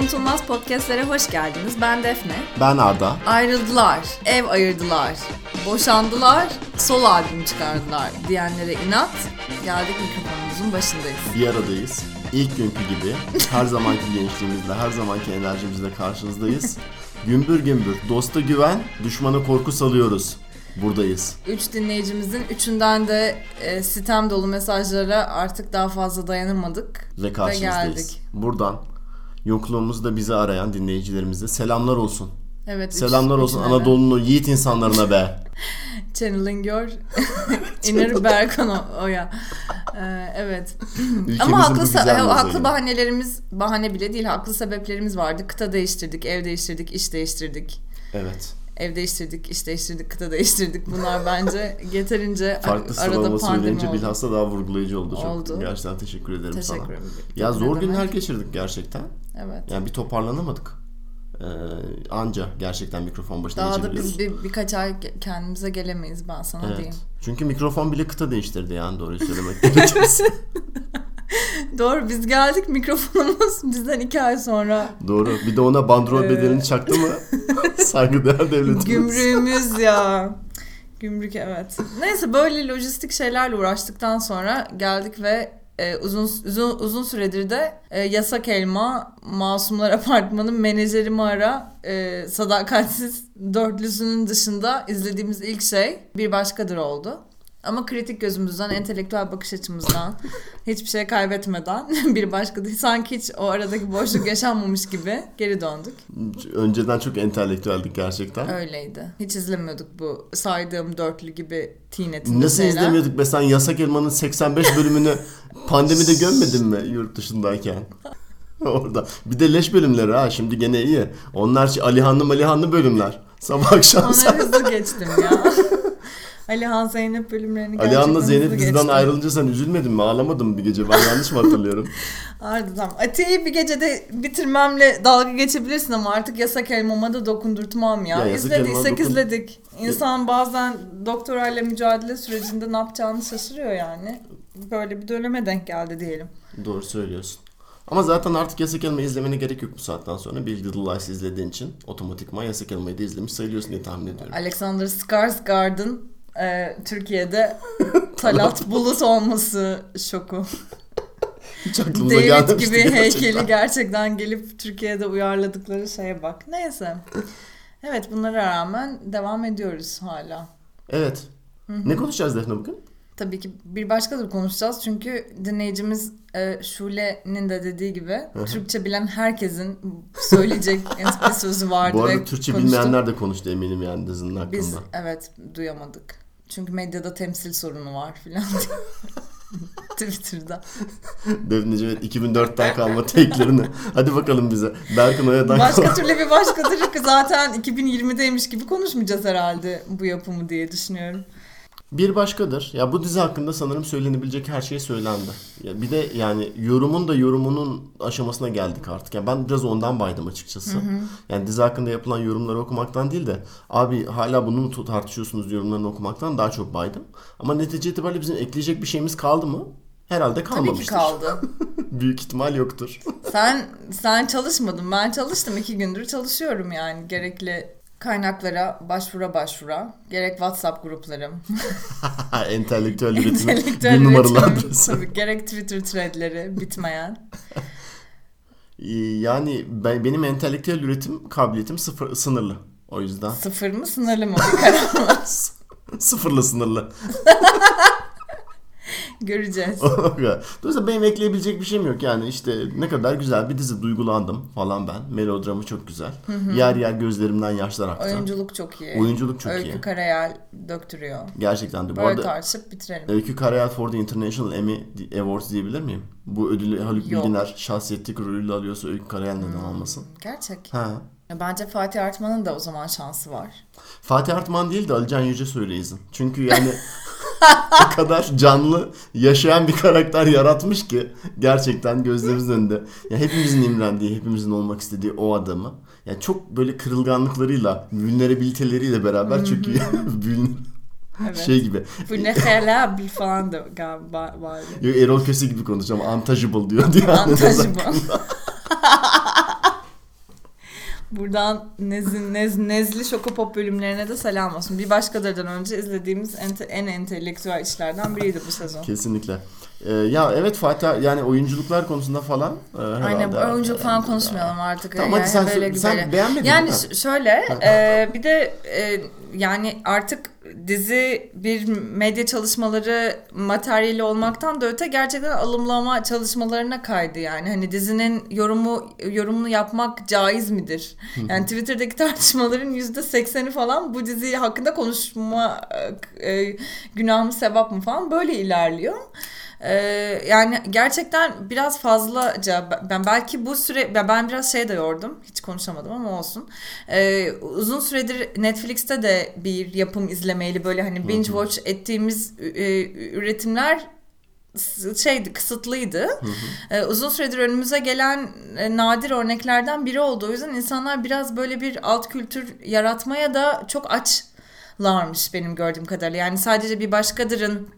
Unutulmaz Podcastlere hoş geldiniz. Ben Defne. Ben Arda. Ayrıldılar, ev ayırdılar, boşandılar, sol albüm çıkardılar diyenlere inat. Geldik mikrofonumuzun başındayız. Bir aradayız. İlk günkü gibi her zamanki gençliğimizle, her zamanki enerjimizle karşınızdayız. Gümbür gümbür, dosta güven, düşmana korku salıyoruz. Buradayız. Üç dinleyicimizin üçünden de e, sitem dolu mesajlara artık daha fazla dayanamadık. Ve karşınızdayız. geldik. Buradan yokluğumuzda bizi arayan dinleyicilerimize selamlar olsun. Evet. üç- Selamlar olsun üçüne de. Anadolu'nun yiğit insanlarına be. Channeling your inner Berkan O- Oya. Ee, evet. Ama haklı, se- haklı bahanelerimiz, bahane bile değil, haklı sebeplerimiz vardı. Kıta değiştirdik, ev değiştirdik, iş değiştirdik. Evet. Ev değiştirdik, iş değiştirdik, kıta değiştirdik. Bunlar bence yeterince Farklı arada sıralama pandemi oldu. bilhassa daha vurgulayıcı oldu. Çok Oldu. gerçekten teşekkür ederim Teşekkür sana. ederim. Ya zor günler geçirdik gerçekten. Evet. Yani bir toparlanamadık. Ee, anca gerçekten mikrofon başına Daha da biz bir, birkaç ay kendimize gelemeyiz ben sana Evet. diyeyim. Çünkü mikrofon bile kıta değiştirdi yani doğruyu söylemek gerekirse. Doğru biz geldik mikrofonumuz bizden iki ay sonra Doğru. Bir de ona bandrol Ee, bedelini çaktı mı? Saygıdeğer devletimiz. Gümrüğümüz ya. Gümrük evet. Neyse böyle lojistik şeylerle uğraştıktan sonra geldik ve e, uzun uzun uzun süredir de e, Yasak Elma Masumlar Apartmanı menajerimi ara e, sadakatsiz dörtlüsünün dışında izlediğimiz ilk şey bir başkadır oldu. Ama kritik gözümüzden, entelektüel bakış açımızdan, hiçbir şey kaybetmeden bir başka sanki hiç o aradaki boşluk yaşanmamış gibi geri döndük. Önceden çok entelektüeldik gerçekten. Öyleydi. Hiç izlemiyorduk bu saydığım dörtlü gibi teen etinde Nasıl şeyler. izlemiyorduk be sen Yasak Elma'nın 85 bölümünü pandemide gömmedin mi yurt dışındayken? Orada. Bir de leş bölümleri ha şimdi gene iyi. Onlar şey Alihanlı Malihanlı bölümler. Sabah akşam. Onları hızlı geçtim ya. Alihan Zeynep bölümlerini Alihan'la Zeynep hızlı diziden geçtim. ayrılınca sen üzülmedin mi? Ağlamadın mı bir gece? Ben yanlış mı hatırlıyorum? Tamam. Atiye'yi bir gecede bitirmemle dalga geçebilirsin ama artık yasak elmama da dokundurtmam ya. Ya İzlediysek dokun- izledik. İnsan bazen doktorayla mücadele sürecinde ne yapacağını şaşırıyor yani. Böyle bir döneme denk geldi diyelim. Doğru söylüyorsun. Ama zaten artık Yasak Elma izlemene gerek yok bu saatten sonra. Big Little Lies izlediğin için otomatikman Yasak Elma'yı da izlemiş sayılıyorsun diye tahmin ediyorum. Alexander Skarsgård'ın e, Türkiye'de Talat Bulut olması şoku. Hiç aklımıza David gibi gerçekten. heykeli gerçekten gelip Türkiye'de uyarladıkları şeye bak. Neyse. Evet bunlara rağmen devam ediyoruz hala. Evet. Ne konuşacağız Defne bugün? Tabii ki bir başkadır konuşacağız çünkü dinleyicimiz e, Şule'nin de dediği gibi Türkçe bilen herkesin söyleyecek bir sözü vardı Bu ve arada Türkçe konuştuk. bilmeyenler de konuştu eminim yani dizinin hakkında. Biz evet duyamadık. Çünkü medyada temsil sorunu var filan. Twitter'da. Defneciğim 2004'ten kalma take'lerini. Hadi bakalım bize. Berkın Oya'dan Başka kalma. türlü bir başkadır ki zaten 2020'deymiş gibi konuşmayacağız herhalde bu yapımı diye düşünüyorum. Bir başkadır. Ya bu dizi hakkında sanırım söylenebilecek her şey söylendi. Ya bir de yani yorumun da yorumunun aşamasına geldik artık. Yani ben biraz ondan baydım açıkçası. Yani dizi hakkında yapılan yorumları okumaktan değil de abi hala bunu mu tartışıyorsunuz yorumlarını okumaktan daha çok baydım. Ama netice itibariyle bizim ekleyecek bir şeyimiz kaldı mı? Herhalde Tabii ki kalmamıştır. kaldı. Büyük ihtimal yoktur. Sen sen çalışmadın. Ben çalıştım. iki gündür çalışıyorum yani. Gerekli kaynaklara başvura başvura. Gerek WhatsApp gruplarım. Entelektüel üretimin bir numaralı adresi. Tabii gerek Twitter threadleri bitmeyen. Yani ben, benim entelektüel üretim kabiliyetim sıfır, sınırlı. O yüzden Sıfır mı sınırlı mı? Bir karar var. sıfırla sınırlı. Göreceğiz. Dolayısıyla benim ekleyebilecek bir şeyim yok. Yani işte ne kadar güzel bir dizi duygulandım falan ben. Melodramı çok güzel. Yer yer gözlerimden yaşlar aktı. Oyunculuk çok iyi. Oyunculuk çok Öykü iyi. Karayel döktürüyor. Gerçekten de. Bu Böyle arada tartışıp bitirelim. Öykü Karayel for the International Emmy Awards diyebilir miyim? Bu ödülü Haluk Yok. Bilginer şahsiyetlik rolüyle alıyorsa Öykü Karayel neden almasın? Gerçek. Ha. Bence Fatih Artman'ın da o zaman şansı var. Fatih Artman değil de Alican Yüce söyleyizin. Çünkü yani o kadar canlı yaşayan bir karakter yaratmış ki gerçekten gözlerimizin önünde. Ya hepimizin imrendiği, hepimizin olmak istediği o adamı. Ya çok böyle kırılganlıklarıyla, vulnerabiliteleriyle beraber çok iyi. Vulner- Evet. şey gibi. Bu ne helal falan da galiba vardı. Yok, Erol Köse gibi konuşacağım. Untouchable diyor. Yani bu. Buradan nezin, nez, nezli şokopop bölümlerine de selam olsun. Bir başkalarından önce izlediğimiz ente, en entelektüel işlerden biriydi bu sezon. Kesinlikle. Ee, ya evet Fatih yani oyunculuklar konusunda falan e, Aynen herhalde- oyunculuk falan konuşmayalım artık. Tamam yani hadi sen, böyle sen beğenmedin Yani mi? şöyle e, bir de e, yani artık dizi bir medya çalışmaları materyali olmaktan da öte gerçekten alımlama çalışmalarına kaydı yani. Hani dizinin yorumu yorumunu yapmak caiz midir? Yani Twitter'daki tartışmaların yüzde sekseni falan bu dizi hakkında konuşma e, günah mı sevap mı falan böyle ilerliyor. Ee, yani gerçekten biraz fazlaca ben belki bu süre ben- biraz şey de yordum hiç konuşamadım ama olsun Ee, uzun süredir Netflix'te de bir yapım izlemeyeli böyle hani binge watch ettiğimiz e, üretimler şeydi kısıtlıydı. Ee, uzun süredir önümüze gelen e, nadir örneklerden biri oldu. O yüzden insanlar biraz böyle bir alt kültür yaratmaya da çok açlarmış benim gördüğüm kadarıyla. Yani sadece bir başkadırın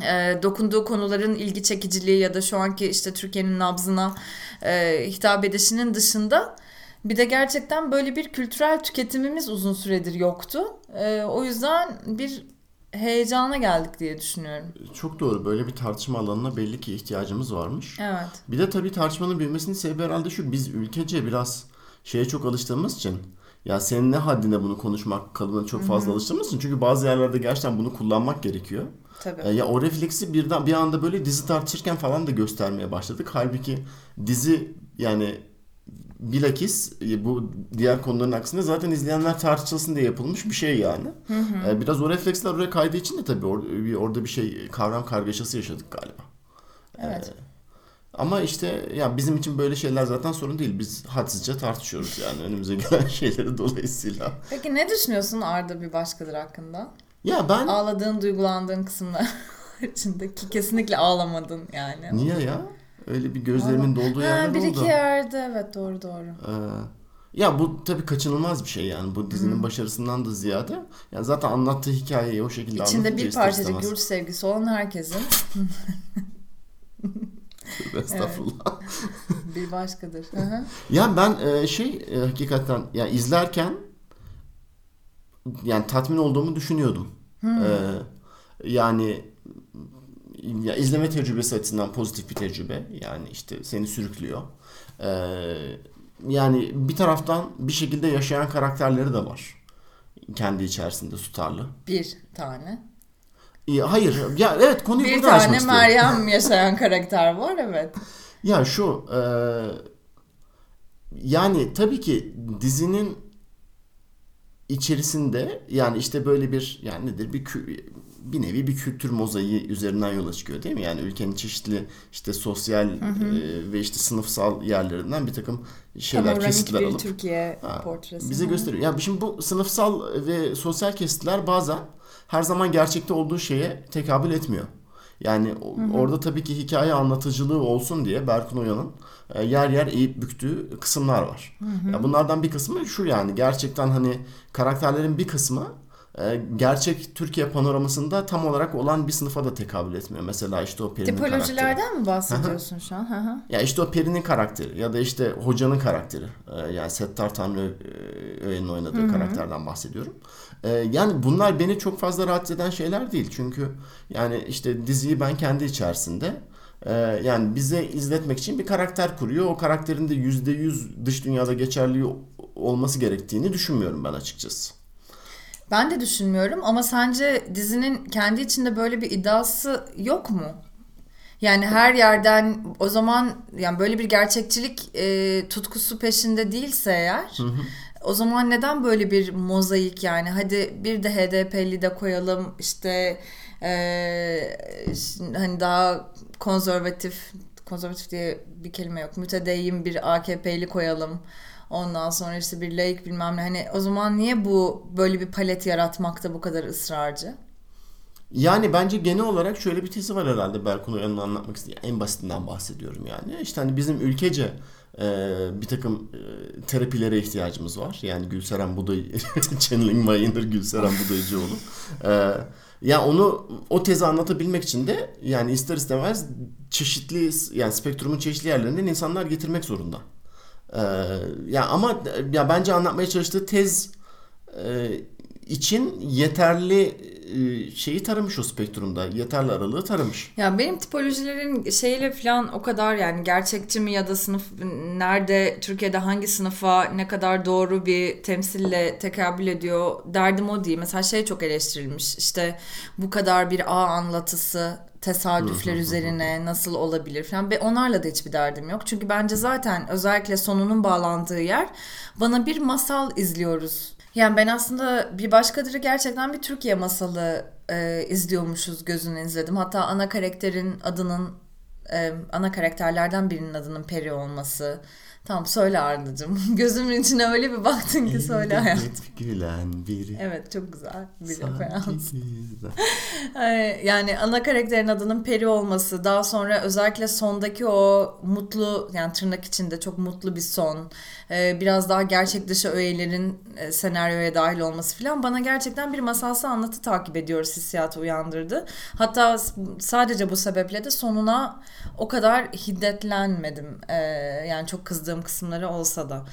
e, dokunduğu konuların ilgi çekiciliği ya da şu anki işte Türkiye'nin nabzına e, hitap edişinin dışında bir de gerçekten böyle bir kültürel tüketimimiz uzun süredir yoktu. E, o yüzden bir heyecana geldik diye düşünüyorum. Çok doğru. Böyle bir tartışma alanına belli ki ihtiyacımız varmış. Evet. Bir de tabii tartışmanın büyümesinin sebebi herhalde şu. Biz ülkece biraz şeye çok alıştığımız için ya senin ne haddine bunu konuşmak kalıbına çok fazla alıştığımız için çünkü bazı yerlerde gerçekten bunu kullanmak gerekiyor. Tabii. E, ya o refleksi birden bir anda böyle dizi tartışırken falan da göstermeye başladık. Halbuki dizi yani bilakis e, bu diğer konuların aksine zaten izleyenler tartışılsın diye yapılmış bir şey yani. E, biraz o refleksler oraya kaydığı için de tabii orada bir şey kavram kargaşası yaşadık galiba. Evet. Ama işte ya bizim için böyle şeyler zaten sorun değil. Biz hadsizce tartışıyoruz yani önümüze gelen şeyleri dolayısıyla. Peki ne düşünüyorsun Arda bir başkadır hakkında? Ya ben Ağladığın, duygulandığın kısımlar içindeki kesinlikle ağlamadın yani. niye ya? Öyle bir gözlerimin dolduğu Ha, yerler bir oldu. iki yerde evet doğru doğru. Ee, ya bu tabii kaçınılmaz bir şey yani bu dizinin başarısından da ziyade. Yani zaten anlattığı hikayeyi o şekilde İçinde bir parçacık yurt sevgisi olan herkesin Estağfurullah. bir başkadır. Hı hı. Ya ben e, şey e, hakikaten ya izlerken yani tatmin olduğumu düşünüyordum. Hmm. Ee, yani ya izleme tecrübesi açısından pozitif bir tecrübe. Yani işte seni sürüklüyor. Ee, yani bir taraftan bir şekilde yaşayan karakterleri de var. Kendi içerisinde tutarlı. bir tane. Ya, hayır. Ya evet konuyu Bir burada açmak tane istiyorum. Meryem yaşayan karakter var evet. Ya şu e, yani tabii ki dizinin içerisinde yani işte böyle bir yani nedir bir bir nevi bir kültür mozaiği üzerinden yola çıkıyor değil mi? Yani ülkenin çeşitli işte sosyal e, ve işte sınıfsal yerlerinden bir takım şeyler Panoramik kesitler alıp Türkiye Ha, portresi. bize Hı. gösteriyor. Ya şimdi bu sınıfsal ve sosyal kesitler bazen her zaman gerçekte olduğu şeye tekabül etmiyor. Yani o- orada tabii ki hikaye anlatıcılığı olsun diye Berkun Oya'nın yer yer eğip büktüğü kısımlar var. Ya bunlardan bir kısmı şu yani gerçekten hani karakterlerin bir kısmı e, gerçek Türkiye panoramasında tam olarak olan bir sınıfa da tekabül etmiyor. Mesela işte o Peri'nin karakteri. Tipolojilerden mi bahsediyorsun şu an? Hı hı. Ya işte o Peri'nin karakteri ya da işte hocanın karakteri. Ee, yani Settar Tanrı e, Öğen'in oynadığı karakterden bahsediyorum. Yani bunlar beni çok fazla rahatsız eden şeyler değil. Çünkü yani işte diziyi ben kendi içerisinde e, yani bize izletmek için bir karakter kuruyor. O karakterin de %100 dış dünyada geçerli olması gerektiğini düşünmüyorum ben açıkçası. Ben de düşünmüyorum ama sence dizinin kendi içinde böyle bir iddiası yok mu? Yani her yerden o zaman yani böyle bir gerçekçilik e, tutkusu peşinde değilse eğer o zaman neden böyle bir mozaik yani hadi bir de HDP'li de koyalım işte e, hani daha konservatif konservatif diye bir kelime yok mütedeyyin bir AKP'li koyalım ondan sonra işte bir laik bilmem ne hani o zaman niye bu böyle bir palet yaratmakta bu kadar ısrarcı? Yani bence genel olarak şöyle bir tezi var herhalde Berkun Oya'nın anlatmak istediği. En basitinden bahsediyorum yani. İşte hani bizim ülkece e, bir takım e, terapilere ihtiyacımız var. Yani Gülseren Buday, Channeling My Inner Gülseren Budayıcıoğlu. E, ya onu o tezi anlatabilmek için de yani ister istemez çeşitli yani spektrumun çeşitli yerlerinden insanlar getirmek zorunda. Ee, ya ama ya bence anlatmaya çalıştığı tez e, için yeterli şeyi taramış o spektrumda. Yeterli aralığı taramış. Ya benim tipolojilerin şeyle falan o kadar yani gerçekçi mi ya da sınıf nerede Türkiye'de hangi sınıfa ne kadar doğru bir temsille tekabül ediyor derdim o değil. Mesela şey çok eleştirilmiş işte bu kadar bir ağ anlatısı tesadüfler üzerine nasıl olabilir falan. Ve onlarla da hiçbir derdim yok. Çünkü bence zaten özellikle sonunun bağlandığı yer bana bir masal izliyoruz yani ben aslında bir başkadırı gerçekten bir Türkiye masalı e, izliyormuşuz gözünü izledim. Hatta ana karakterin adının e, ana karakterlerden birinin adının Peri olması. Tamam söyle Arda'cığım. Gözümün içine öyle bir baktın ki söyle hayatım. gülen biri. Evet çok güzel bir referans. yani ana karakterin adının Peri olması. Daha sonra özellikle sondaki o mutlu yani tırnak içinde çok mutlu bir son. Ee, biraz daha gerçek dışı öğelerin e, senaryoya dahil olması falan bana gerçekten bir masalsı anlatı takip ediyoruz hissiyatı uyandırdı. Hatta sadece bu sebeple de sonuna o kadar hiddetlenmedim. Ee, yani çok kızdığım kısımları olsa da.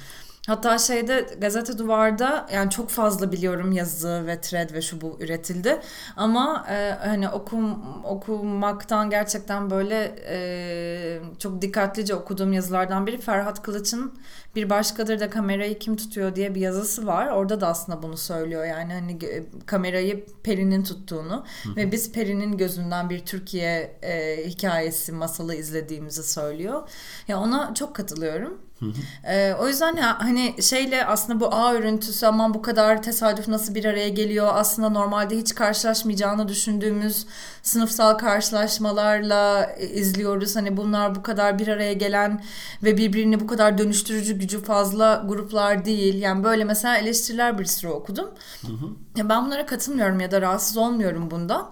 Hatta şeyde gazete duvarda yani çok fazla biliyorum yazı ve thread ve şu bu üretildi. Ama e, hani okum okumaktan gerçekten böyle e, çok dikkatlice okuduğum yazılardan biri Ferhat Kılıç'ın bir başkadır da kamerayı kim tutuyor diye bir yazısı var. Orada da aslında bunu söylüyor. Yani hani kamerayı Peri'nin tuttuğunu Hı. ve biz Peri'nin gözünden bir Türkiye e, hikayesi, masalı izlediğimizi söylüyor. Ya ona çok katılıyorum. Ee, o yüzden ya, hani şeyle aslında bu ağ örüntüsü aman bu kadar tesadüf nasıl bir araya geliyor aslında normalde hiç karşılaşmayacağını düşündüğümüz sınıfsal karşılaşmalarla izliyoruz. Hani bunlar bu kadar bir araya gelen ve birbirini bu kadar dönüştürücü gücü fazla gruplar değil. Yani böyle mesela eleştiriler bir sürü okudum. Hı hı. Ya ben bunlara katılmıyorum ya da rahatsız olmuyorum bundan.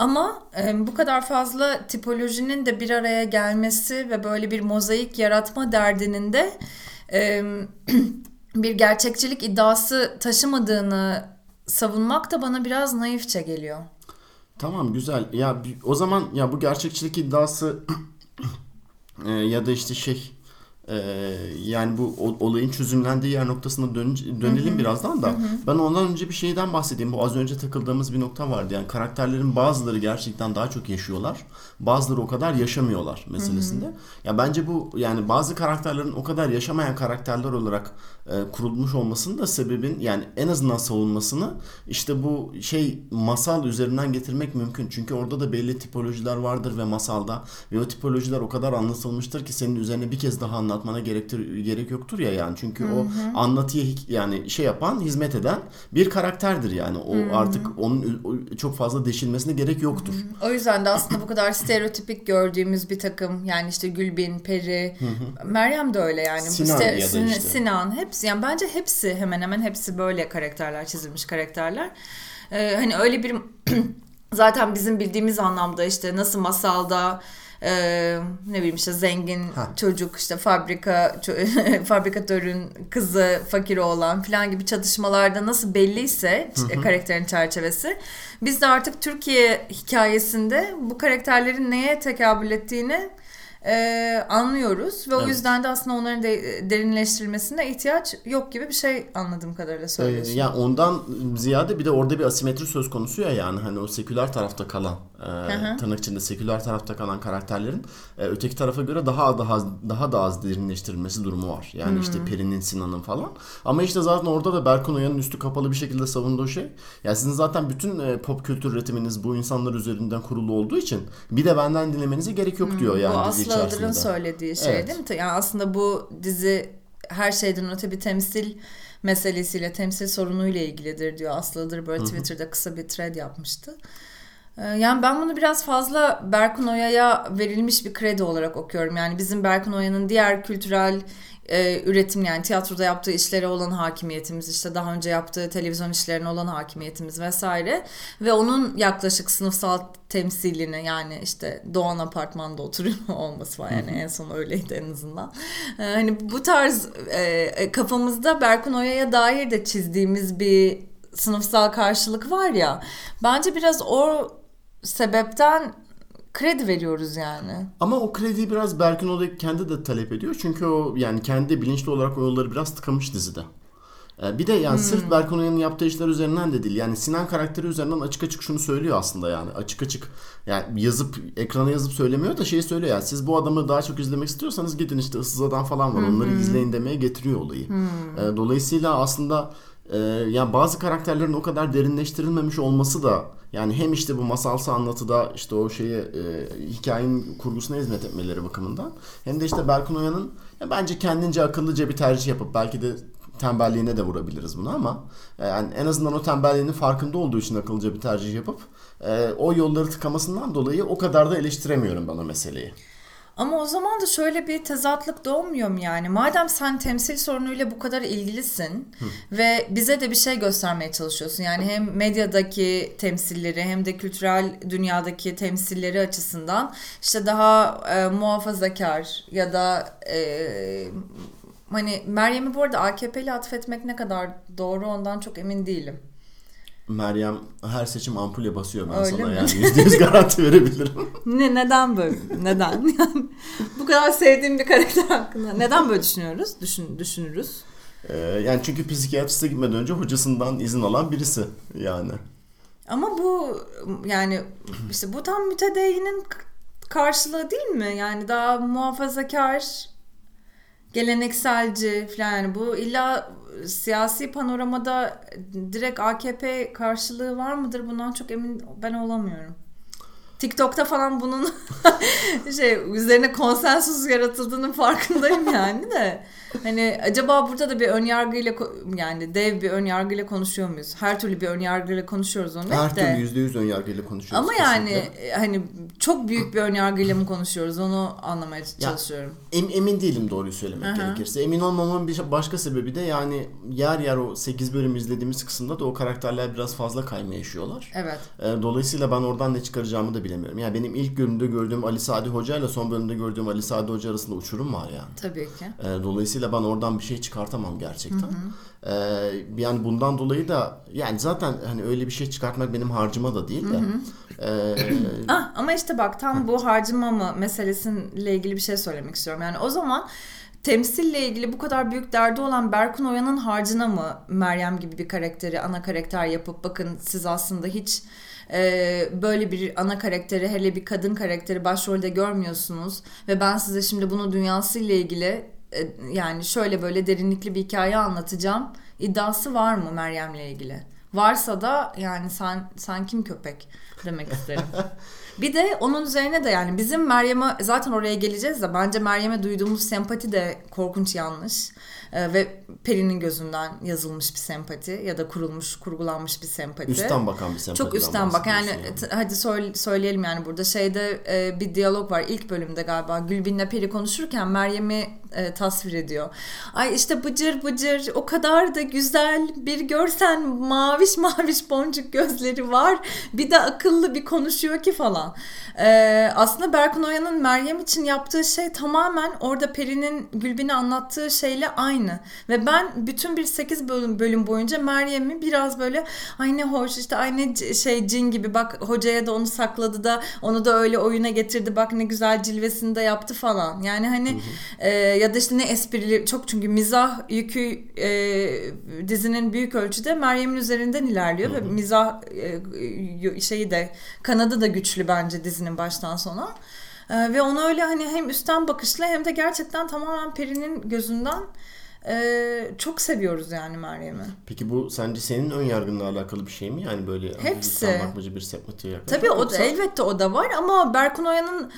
Ama e, bu kadar fazla tipolojinin de bir araya gelmesi ve böyle bir mozaik yaratma derdinin de e, bir gerçekçilik iddiası taşımadığını savunmak da bana biraz naifçe geliyor. Tamam güzel. Ya o zaman ya bu gerçekçilik iddiası e, ya da işte şey ee, yani bu olayın çözümlendiği yer noktasına dön, dönelim Hı-hı. birazdan da. Hı-hı. Ben ondan önce bir şeyden bahsedeyim. Bu az önce takıldığımız bir nokta vardı. Yani karakterlerin bazıları gerçekten daha çok yaşıyorlar. Bazıları o kadar yaşamıyorlar meselesinde. Hı-hı. Ya bence bu yani bazı karakterlerin o kadar yaşamayan karakterler olarak e, kurulmuş olmasının da sebebin yani en azından savunmasını işte bu şey masal üzerinden getirmek mümkün. Çünkü orada da belli tipolojiler vardır ve masalda ve o tipolojiler o kadar anlatılmıştır ki senin üzerine bir kez daha anlatmana gerektir gerek yoktur ya yani. Çünkü Hı-hı. o anlatıya yani şey yapan, hizmet eden bir karakterdir yani. O Hı-hı. artık onun çok fazla deşilmesine gerek yoktur. Hı-hı. O yüzden de aslında bu kadar stereotipik gördüğümüz bir takım yani işte Gülbin, Peri, Hı-hı. Meryem de öyle yani. Sinan işte, ya da işte. Sinan hepsi yani bence hepsi hemen hemen hepsi böyle karakterler çizilmiş karakterler. Ee, hani öyle bir zaten bizim bildiğimiz anlamda işte nasıl masalda e, ne bileyim işte zengin ha. çocuk işte fabrika fabrikatörün kızı fakir olan falan gibi çatışmalarda nasıl belliyse hı karakterin çerçevesi biz de artık Türkiye hikayesinde bu karakterlerin neye tekabül ettiğini e, anlıyoruz ve evet. o yüzden de aslında onların de, derinleştirilmesine ihtiyaç yok gibi bir şey anladığım kadarıyla söylüyorsun. Ee, yani ondan ziyade bir de orada bir asimetri söz konusu ya yani hani o seküler tarafta kalan e, tırnak içinde seküler tarafta kalan karakterlerin e, öteki tarafa göre daha daha daha da az derinleştirilmesi durumu var. Yani hmm. işte Peri'nin, Sinan'ın falan. Ama işte zaten orada da Berkun Oya'nın üstü kapalı bir şekilde savunduğu şey. Yani sizin zaten bütün e, pop kültür üretiminiz bu insanlar üzerinden kurulu olduğu için bir de benden dinlemenize gerek yok diyor yani bu dizi Aslı Adır'ın söylediği şey evet. değil mi? Yani aslında bu dizi her şeyden öte bir temsil meselesiyle, temsil sorunuyla ilgilidir diyor Aslı Adır. Böyle. Twitter'da kısa bir thread yapmıştı. Ee, yani ben bunu biraz fazla Berkun Oya'ya verilmiş bir kredi olarak okuyorum. Yani bizim Berkun Oya'nın diğer kültürel e, üretim yani tiyatroda yaptığı işlere olan hakimiyetimiz işte daha önce yaptığı televizyon işlerine olan hakimiyetimiz vesaire ve onun yaklaşık sınıfsal temsilini yani işte Doğan apartmanda oturuyor olması var yani en son öyleydi en azından. E, hani bu tarz e, kafamızda Berkun Oya'ya dair de çizdiğimiz bir sınıfsal karşılık var ya bence biraz o sebepten kredi veriyoruz yani. Ama o krediyi biraz Berkin Oday kendi de talep ediyor. Çünkü o yani kendi bilinçli olarak o yolları biraz tıkamış dizide. Ee, Bir de yani sırf Berkun Oya'nın yaptığı işler üzerinden de değil. Yani Sinan karakteri üzerinden açık açık şunu söylüyor aslında yani. Açık açık yani yazıp ekrana yazıp söylemiyor da şeyi söylüyor yani. Siz bu adamı daha çok izlemek istiyorsanız gidin işte ıssız adam falan var. Onları izleyin demeye getiriyor olayı. Ee, Dolayısıyla aslında e, yani bazı karakterlerin o kadar derinleştirilmemiş olması da yani hem işte bu masalsı anlatıda işte o şeye e, hikayenin kurgusuna hizmet etmeleri bakımından hem de işte Berkun Oya'nın ya bence kendince akıllıca bir tercih yapıp belki de tembelliğine de vurabiliriz bunu ama e, yani en azından o tembelliğinin farkında olduğu için akıllıca bir tercih yapıp e, o yolları tıkamasından dolayı o kadar da eleştiremiyorum ben o meseleyi. Ama o zaman da şöyle bir tezatlık doğmuyor mu yani? Madem sen temsil sorunuyla bu kadar ilgilisin ve bize de bir şey göstermeye çalışıyorsun. Yani hem medyadaki temsilleri hem de kültürel dünyadaki temsilleri açısından işte daha e, muhafazakar ya da e, hani Meryem'i bu arada AKP'li atfetmek ne kadar doğru ondan çok emin değilim. Meryem her seçim ampule basıyor ben Öyle sana mi? yani %100 garanti verebilirim. Ne neden böyle? Neden? Yani bu kadar sevdiğim bir karakter hakkında neden böyle düşünüyoruz? Düşün, düşünürüz. E, yani çünkü psikiyatriste gitmeden önce hocasından izin alan birisi yani. Ama bu yani işte bu tam mütedeyyinin k- karşılığı değil mi? Yani daha muhafazakar, gelenekselci falan yani bu illa siyasi panoramada direkt AKP karşılığı var mıdır? Bundan çok emin ben olamıyorum. TikTok'ta falan bunun şey üzerine konsensus yaratıldığının farkındayım yani de. Hani acaba burada da bir ön yargıyla yani dev bir ön yargıyla konuşuyor muyuz? Her türlü bir ön yargıyla konuşuyoruz onu Her de. türlü %100 ön yargıyla konuşuyoruz. Ama yani kesinlikle. e, hani çok büyük bir ön yargıyla mı konuşuyoruz onu anlamaya çalışıyorum. Em- emin değilim doğruyu söylemek Aha. gerekirse. Emin olmamın bir başka sebebi de yani yer yer o 8 bölüm izlediğimiz kısımda da o karakterler biraz fazla kayma yaşıyorlar. Evet. Dolayısıyla ben oradan ne çıkaracağımı da bilemiyorum. Yani benim ilk bölümde gördüğüm Ali Sadi Hoca ile son bölümde gördüğüm Ali Sadi Hoca arasında uçurum var yani. Tabii ki. Ee, Dolayısıyla ben oradan bir şey çıkartamam gerçekten. Ee, yani bundan dolayı da yani zaten hani öyle bir şey çıkartmak benim harcıma da değil de. Ee, Ah ama işte bak tam bu harcama mı meselesiyle ilgili bir şey söylemek istiyorum. Yani o zaman temsille ilgili bu kadar büyük derdi olan Berkun Oya'nın harcına mı Meryem gibi bir karakteri ana karakter yapıp bakın siz aslında hiç e, böyle bir ana karakteri hele bir kadın karakteri başrolde görmüyorsunuz ve ben size şimdi bunu dünyasıyla ilgili e, yani şöyle böyle derinlikli bir hikaye anlatacağım iddiası var mı Meryem'le ilgili? Varsa da yani sen sen kim köpek demek isterim. Bir de onun üzerine de yani bizim Meryem'e zaten oraya geleceğiz de bence Meryem'e duyduğumuz sempati de korkunç yanlış. Ee, ve Peri'nin gözünden yazılmış bir sempati ya da kurulmuş, kurgulanmış bir sempati. üstten bakan bir sempatiden Çok üstten bak yani hadi söyle- söyleyelim yani burada şeyde e, bir diyalog var ilk bölümde galiba Gülbin'le Peri konuşurken Meryem'i e, tasvir ediyor. Ay işte bıcır bıcır o kadar da güzel bir görsen maviş maviş boncuk gözleri var bir de akıllı bir konuşuyor ki falan. E, aslında Berkun Oya'nın Meryem için yaptığı şey tamamen orada Peri'nin Gülbin'e anlattığı şeyle aynı. Ve ben bütün bir 8 bölüm, bölüm boyunca Meryem'i biraz böyle ay ne hoş işte ay ne şey cin gibi bak hocaya da onu sakladı da onu da öyle oyuna getirdi bak ne güzel cilvesini de yaptı falan. Yani hani e, ya da işte ne esprili çok çünkü mizah yükü e, dizinin büyük ölçüde Meryem'in üzerinden ilerliyor ve mizah e, şeyi de kanadı da güçlü bence dizinin baştan sona. E, ve onu öyle hani hem üstten bakışla hem de gerçekten tamamen Peri'nin gözünden e, çok seviyoruz yani Meryem'i. Peki bu sence senin ön yargınla alakalı bir şey mi? Yani böyle Hepsi. üstten bakmacı bir sempatiye yaklaşmak. Tabii o da, Yoksa- elbette o da var ama Berkun Oya'nın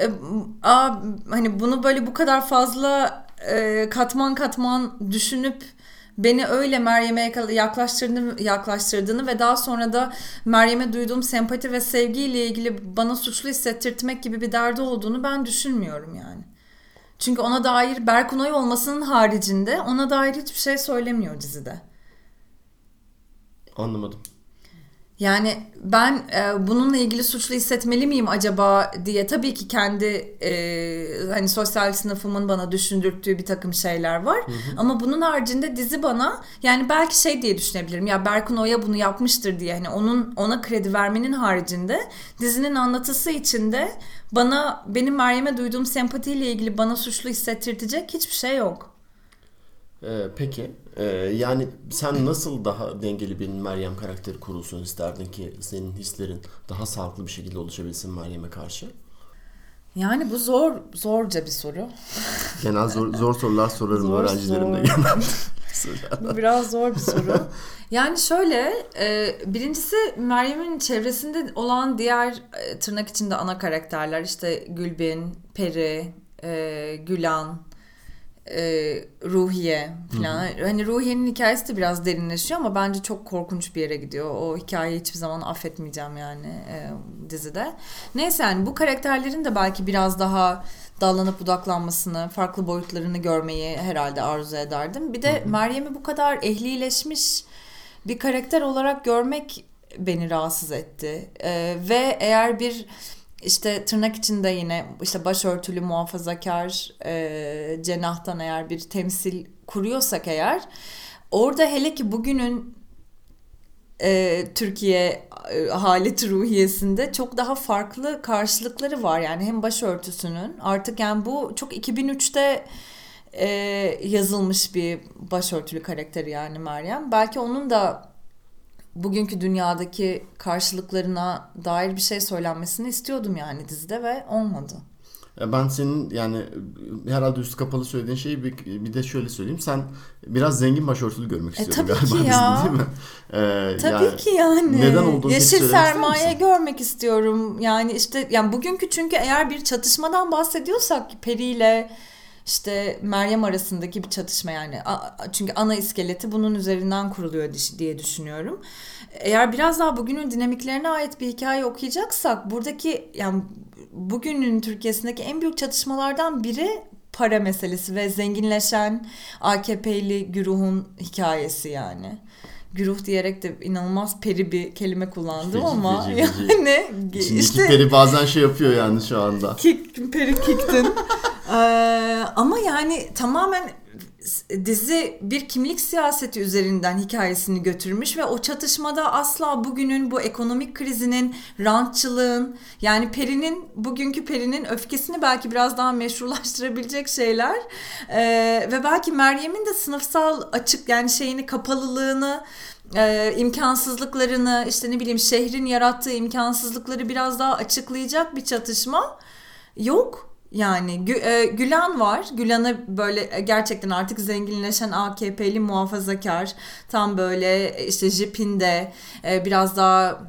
e, a, hani bunu böyle bu kadar fazla e, katman katman düşünüp beni öyle Meryem'e yaklaştırdığını, yaklaştırdığını ve daha sonra da Meryem'e duyduğum sempati ve sevgiyle ilgili bana suçlu hissettirtmek gibi bir derdi olduğunu ben düşünmüyorum yani. Çünkü ona dair Berkun Oy olmasının haricinde ona dair hiçbir şey söylemiyor dizide. Anlamadım. Yani ben e, bununla ilgili suçlu hissetmeli miyim acaba diye tabii ki kendi e, hani sosyal sınıfımın bana düşündürttüğü bir takım şeyler var. Hı hı. Ama bunun haricinde dizi bana yani belki şey diye düşünebilirim. Ya Berkun Oya bunu yapmıştır diye hani onun ona kredi vermenin haricinde dizinin anlatısı içinde bana benim Meryem'e duyduğum sempatiyle ilgili bana suçlu hissettirtecek hiçbir şey yok. Ee, peki ee, yani sen nasıl daha dengeli bir Meryem karakteri kurulsun isterdin ki senin hislerin daha sağlıklı bir şekilde oluşabilsin Meryem'e karşı? Yani bu zor zorca bir soru. Genel zor, zor sorular sorarım zor, öğrencilerimle genelde. bu biraz zor bir soru. Yani şöyle e, birincisi Meryem'in çevresinde olan diğer e, tırnak içinde ana karakterler işte Gülbin, Peri, e, Gülan, e, Ruhiye falan. Hı hı. Hani Ruhiye'nin hikayesi de biraz derinleşiyor ama bence çok korkunç bir yere gidiyor. O hikayeyi hiçbir zaman affetmeyeceğim yani e, dizide. Neyse yani bu karakterlerin de belki biraz daha dallanıp budaklanmasını, farklı boyutlarını görmeyi herhalde arzu ederdim. Bir de Meryem'i bu kadar ehlileşmiş bir karakter olarak görmek beni rahatsız etti. E, ve eğer bir işte tırnak içinde yine işte başörtülü muhafazakar e, cenahtan eğer bir temsil kuruyorsak eğer orada hele ki bugünün e, Türkiye e, haleti ruhiyesinde çok daha farklı karşılıkları var. Yani hem başörtüsünün artık yani bu çok 2003'te e, yazılmış bir başörtülü karakteri yani Meryem. Belki onun da bugünkü dünyadaki karşılıklarına dair bir şey söylenmesini istiyordum yani dizide ve olmadı. Ben senin yani herhalde üst kapalı söylediğin şeyi bir, bir de şöyle söyleyeyim. Sen biraz zengin başörtülü görmek istiyordun e, tabii galiba ki ya. değil mi? Ee, tabii yani, ki yani. Neden olduğunu Yeşil sermaye görmek istiyorum. Yani işte yani bugünkü çünkü eğer bir çatışmadan bahsediyorsak Peri ile işte Meryem arasındaki bir çatışma yani. Çünkü ana iskeleti bunun üzerinden kuruluyor diye düşünüyorum. Eğer biraz daha bugünün dinamiklerine ait bir hikaye okuyacaksak buradaki yani bugünün Türkiye'sindeki en büyük çatışmalardan biri para meselesi ve zenginleşen AKP'li güruhun hikayesi yani güruh diyerek de inanılmaz peri bir kelime kullandım feci, ama feci, feci. yani İçindeki işte peri bazen şey yapıyor yani şu anda. Kick, peri kicktin. ee, ama yani tamamen dizi bir kimlik siyaseti üzerinden hikayesini götürmüş ve o çatışmada asla bugünün bu ekonomik krizinin, rantçılığın yani Peri'nin bugünkü Peri'nin öfkesini belki biraz daha meşrulaştırabilecek şeyler ee, ve belki Meryem'in de sınıfsal açık yani şeyini kapalılığını e, imkansızlıklarını işte ne bileyim şehrin yarattığı imkansızlıkları biraz daha açıklayacak bir çatışma yok. Yani e, Gülen var. Gülen'e böyle e, gerçekten artık zenginleşen AKP'li muhafazakar. Tam böyle e, işte jipinde biraz daha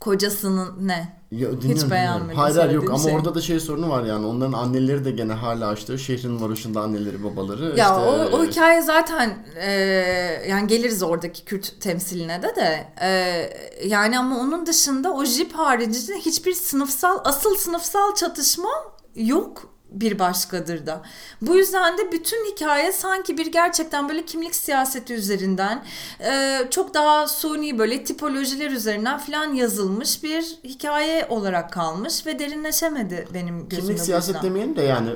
kocasının ne? Ya, Hiç beğenmedim. Hayır hayır yok ama şey. orada da şey sorunu var yani. Onların anneleri de gene hala işte şehrin varoşunda anneleri babaları. Ya işte, o, o hikaye zaten e, yani geliriz oradaki Kürt temsiline de de e, yani ama onun dışında o jip haricinde hiçbir sınıfsal asıl sınıfsal çatışma yok bir başkadır da. Bu yüzden de bütün hikaye sanki bir gerçekten böyle kimlik siyaseti üzerinden e, çok daha suni böyle tipolojiler üzerinden falan yazılmış bir hikaye olarak kalmış ve derinleşemedi benim gözümde. Kimlik siyaset demeyelim de yani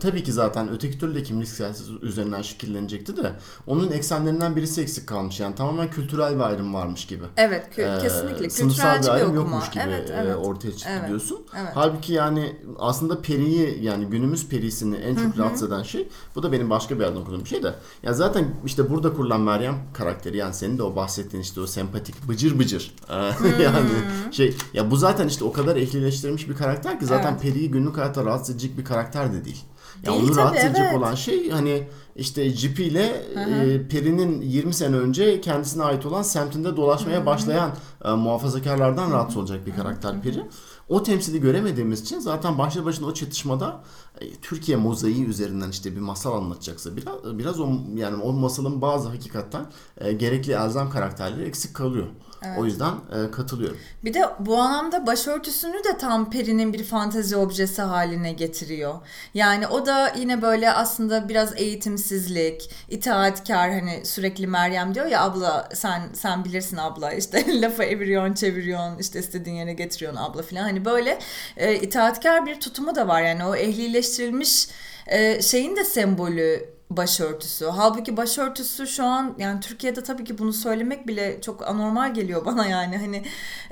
tabii ki zaten öteki türlü de kimlik siyaseti üzerinden şekillenecekti de onun eksenlerinden birisi eksik kalmış. Yani tamamen kültürel bir ayrım varmış gibi. Evet kü- ee, kesinlikle. Sınıfsal bir ayrım yokmuş gibi evet, evet. ortaya çıktı evet, diyorsun. Evet. Halbuki yani aslında Peri'yi yani günümüz perisini en çok Hı-hı. rahatsız eden şey bu da benim başka bir yerden okuduğum bir şey de. Ya zaten işte burada kurulan Meryem karakteri yani senin de o bahsettiğin işte o sempatik bıcır bıcır yani şey ya bu zaten işte o kadar ehlileştirilmiş bir karakter ki zaten evet. Peri'yi günlük hayatta rahatsız edecek bir karakter de değil. Ya değil, onu tabii, rahatsız edecek evet. olan şey hani işte ile e, Peri'nin 20 sene önce kendisine ait olan semtinde dolaşmaya Hı-hı. başlayan e, muhafazakarlardan rahatsız olacak bir karakter Peri. O temsili göremediğimiz için zaten başlı başına o çatışmada Türkiye mozaiği üzerinden işte bir masal anlatacaksa biraz biraz o yani o masalın bazı hakikaten e, gerekli elzem karakterleri eksik kalıyor. O yüzden e, katılıyorum. Bir de bu anlamda başörtüsünü de tam Peri'nin bir fantezi objesi haline getiriyor. Yani o da yine böyle aslında biraz eğitimsizlik, itaatkar hani sürekli Meryem diyor ya abla sen sen bilirsin abla işte lafı eviriyorsun çeviriyorsun işte istediğin yere getiriyorsun abla falan hani böyle e, itaatkar bir tutumu da var yani o ehlileştirilmiş e, şeyin de sembolü başörtüsü. Halbuki başörtüsü şu an yani Türkiye'de tabii ki bunu söylemek bile çok anormal geliyor bana yani hani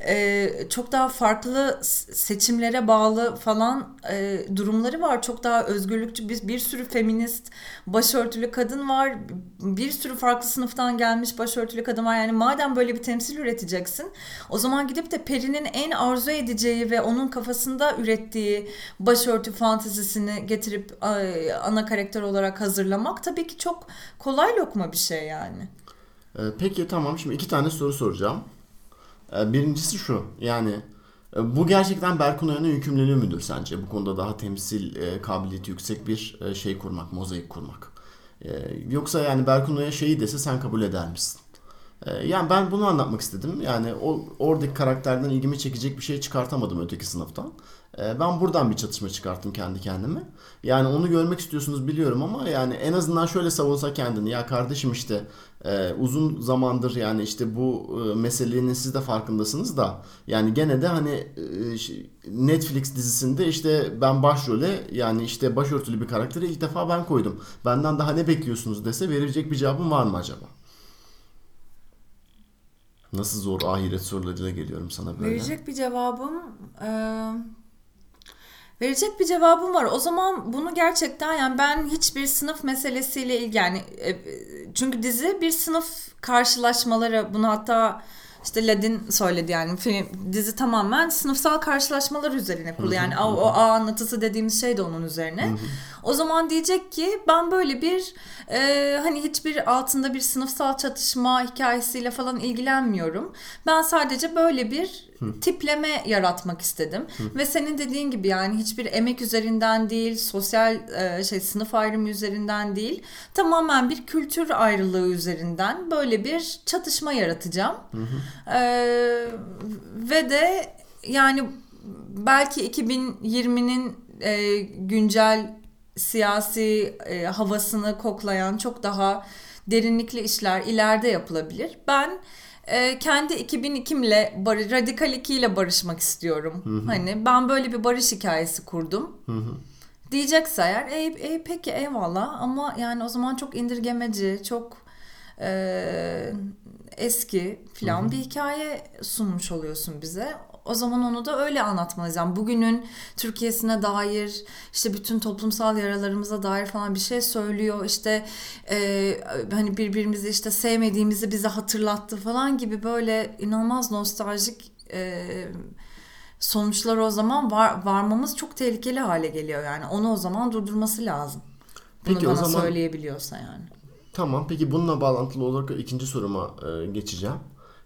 e, çok daha farklı seçimlere bağlı falan e, durumları var. Çok daha özgürlükçü bir, bir sürü feminist başörtülü kadın var. Bir sürü farklı sınıftan gelmiş başörtülü kadın var. Yani madem böyle bir temsil üreteceksin o zaman gidip de Peri'nin en arzu edeceği ve onun kafasında ürettiği başörtü fantezisini getirip ana karakter olarak hazırlamak anlamak tabii ki çok kolay lokma bir şey yani. Ee, peki tamam şimdi iki tane soru soracağım. Ee, birincisi şu yani e, bu gerçekten Berkun Oya'nın yükümlülüğü müdür sence? Bu konuda daha temsil e, kabiliyeti yüksek bir e, şey kurmak, mozaik kurmak. E, yoksa yani Berkun Oya şeyi dese sen kabul eder misin? Yani ben bunu anlatmak istedim. Yani o oradaki karakterden ilgimi çekecek bir şey çıkartamadım öteki sınıftan. Ee, ben buradan bir çatışma çıkarttım kendi kendime. Yani onu görmek istiyorsunuz biliyorum ama yani en azından şöyle savunsa kendini. Ya kardeşim işte e, uzun zamandır yani işte bu e, meselenin siz de farkındasınız da yani gene de hani e, Netflix dizisinde işte ben başrole yani işte başörtülü bir karakteri ilk defa ben koydum. Benden daha ne bekliyorsunuz dese verecek bir cevabım var mı acaba? Nasıl zor ahiret sorularıyla geliyorum sana böyle. Verecek bir cevabım e, Verecek bir cevabım var. O zaman bunu gerçekten yani ben hiçbir sınıf meselesiyle ilgili yani e, çünkü dizi bir sınıf karşılaşmaları bunu hatta işte Ladin söyledi yani film dizi tamamen sınıfsal karşılaşmalar üzerine kurulu. Yani o, o A anlatısı dediğimiz şey de onun üzerine. O zaman diyecek ki ben böyle bir e, hani hiçbir altında bir sınıfsal çatışma hikayesiyle falan ilgilenmiyorum. Ben sadece böyle bir tipleme yaratmak istedim. Ve senin dediğin gibi yani hiçbir emek üzerinden değil, sosyal e, şey sınıf ayrımı üzerinden değil, tamamen bir kültür ayrılığı üzerinden böyle bir çatışma yaratacağım. E, ve de yani belki 2020'nin e, güncel siyasi e, havasını koklayan çok daha derinlikli işler ileride yapılabilir. Ben e, kendi 2002 ile bar- Radikal 2 ile barışmak istiyorum. Hı hı. Hani ben böyle bir barış hikayesi kurdum. Hı hı. Diyecekse eğer e, e, peki eyvallah ama yani o zaman çok indirgemeci, çok e, eski falan bir hikaye sunmuş oluyorsun bize o zaman onu da öyle anlatmalıyız. Yani bugünün Türkiye'sine dair işte bütün toplumsal yaralarımıza dair falan bir şey söylüyor. İşte e, hani birbirimizi işte sevmediğimizi bize hatırlattı falan gibi böyle inanılmaz nostaljik e, sonuçlar o zaman var, varmamız çok tehlikeli hale geliyor yani. Onu o zaman durdurması lazım. Bunu Peki, bana o zaman... söyleyebiliyorsa yani. Tamam. Peki bununla bağlantılı olarak ikinci soruma e, geçeceğim.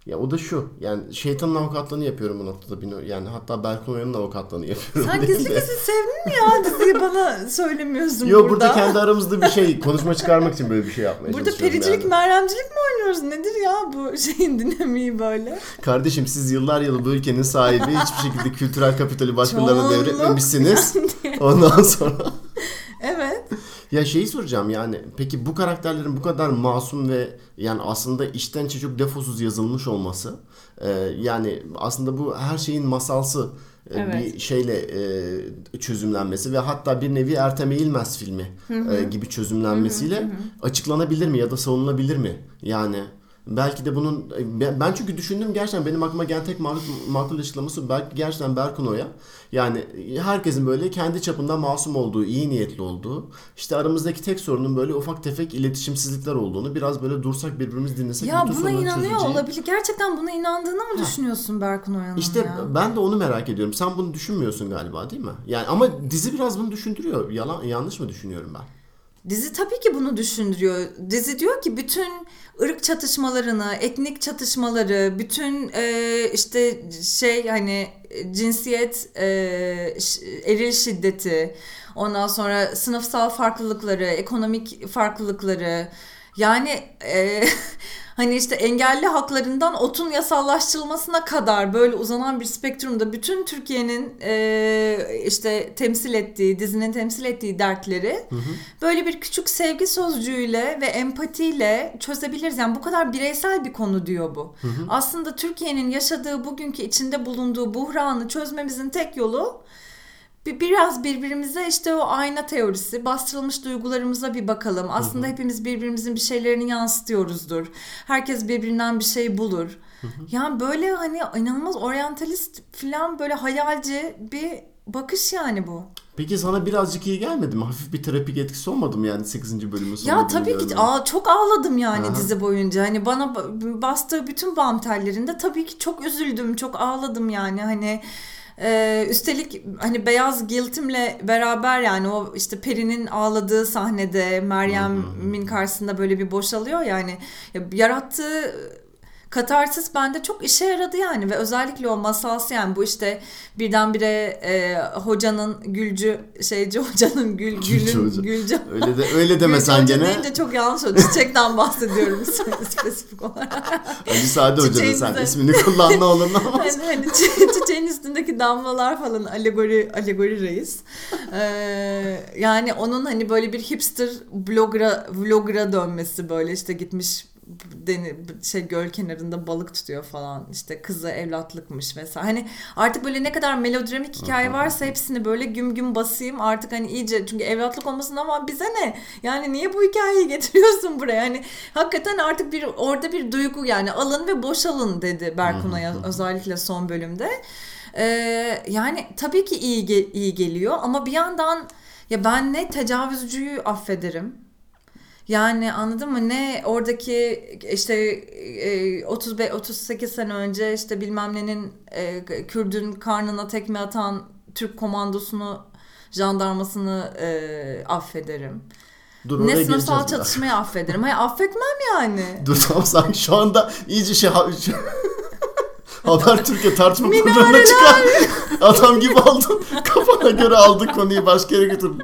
Ya o da şu. Yani şeytanın avukatlığını yapıyorum bu noktada. Yani hatta Berkun Oya'nın avukatlığını yapıyorum. Sen gizli gizli sevdin mi ya diziyi bana söylemiyorsun Yok burada. burada kendi aramızda bir şey konuşma çıkarmak için böyle bir şey yapmaya burada çalışıyorum. Burada pericilik, yani. merhemcilik mi oynuyoruz? Nedir ya bu şeyin dinamiği böyle? Kardeşim siz yıllar yılı bu ülkenin sahibi hiçbir şekilde kültürel kapitali başkalarına devretmemişsiniz. Ondan sonra. Ya şeyi soracağım yani peki bu karakterlerin bu kadar masum ve yani aslında içten çok defosuz yazılmış olması e, yani aslında bu her şeyin masalsı e, evet. bir şeyle e, çözümlenmesi ve hatta bir nevi Ertem Eğilmez filmi hı hı. E, gibi çözümlenmesiyle hı hı hı. açıklanabilir mi ya da savunulabilir mi? Yani Belki de bunun ben çünkü düşündüm gerçekten benim aklıma gelen tek makul, makul açıklaması belki gerçekten Berkun Oya. Yani herkesin böyle kendi çapında masum olduğu, iyi niyetli olduğu, işte aramızdaki tek sorunun böyle ufak tefek iletişimsizlikler olduğunu, biraz böyle dursak birbirimizi dinlesek Ya buna inanıyor çözüleceği... olabilir. Gerçekten buna inandığını mı ha. düşünüyorsun Berkun Oya'nın İşte ya? ben de onu merak ediyorum. Sen bunu düşünmüyorsun galiba değil mi? Yani ama dizi biraz bunu düşündürüyor. Yalan yanlış mı düşünüyorum ben? Dizi tabii ki bunu düşündürüyor. Dizi diyor ki bütün ırk çatışmalarını, etnik çatışmaları, bütün e, işte şey hani cinsiyet, e, eril şiddeti, ondan sonra sınıfsal farklılıkları, ekonomik farklılıkları, Yani e, hani işte engelli haklarından otun yasallaştırılmasına kadar böyle uzanan bir spektrumda bütün Türkiye'nin e, işte temsil ettiği, dizinin temsil ettiği dertleri hı hı. böyle bir küçük sevgi sözcüğüyle ve empatiyle çözebiliriz. Yani bu kadar bireysel bir konu diyor bu. Hı hı. Aslında Türkiye'nin yaşadığı bugünkü içinde bulunduğu buhranı çözmemizin tek yolu biraz birbirimize işte o ayna teorisi, bastırılmış duygularımıza bir bakalım. Aslında hı hı. hepimiz birbirimizin bir şeylerini yansıtıyoruzdur. Herkes birbirinden bir şey bulur. Hı hı. Yani böyle hani inanılmaz oryantalist falan böyle hayalci bir bakış yani bu. Peki sana birazcık iyi gelmedi mi? Hafif bir terapik etkisi olmadı mı yani 8. bölümün sonunda? Ya tabii ki aa, çok ağladım yani Aha. dizi boyunca. Hani bana bastığı bütün bam tellerinde tabii ki çok üzüldüm, çok ağladım yani. Hani ee, üstelik hani beyaz giltimle beraber yani o işte Peri'nin ağladığı sahnede Meryem'in karşısında böyle bir boşalıyor yani ya, yarattığı katarsis bende çok işe yaradı yani ve özellikle o masalsı yani bu işte birdenbire e, hocanın gülcü şeyci hocanın gül gülün gülcü öyle de öyle deme sen gene. deyince çok yanlış oldu. Çiçekten bahsediyorum spesifik olarak. Ali Sade hocanın sen ismini kullan ne olur ne olmaz hani, hani çiçeğin üstündeki damlalar falan alegori alegori reis. Ee, yani onun hani böyle bir hipster blogra vlogra dönmesi böyle işte gitmiş deni, şey göl kenarında balık tutuyor falan işte kızı evlatlıkmış vesaire. Hani artık böyle ne kadar melodramik hikaye varsa hepsini böyle güm güm basayım artık hani iyice çünkü evlatlık olmasın ama bize ne? Yani niye bu hikayeyi getiriyorsun buraya? Hani hakikaten artık bir orada bir duygu yani alın ve boşalın dedi Berkunay'a özellikle son bölümde. Ee, yani tabii ki iyi iyi geliyor ama bir yandan ya ben ne tecavüzcüyü affederim yani anladın mı? Ne oradaki işte e, 35 38 sene önce işte bilmem nenin e, Kürdün karnına tekme atan Türk komandosunu jandarmasını e, affederim. Dur, ne sınıfsal çatışmayı affederim. Hayır affetmem yani. Dur tamam sanki şu anda iyice şey Haber Türkiye tartışma programına çıkan adam gibi oldun. Kafana göre aldık konuyu başka yere götürdün.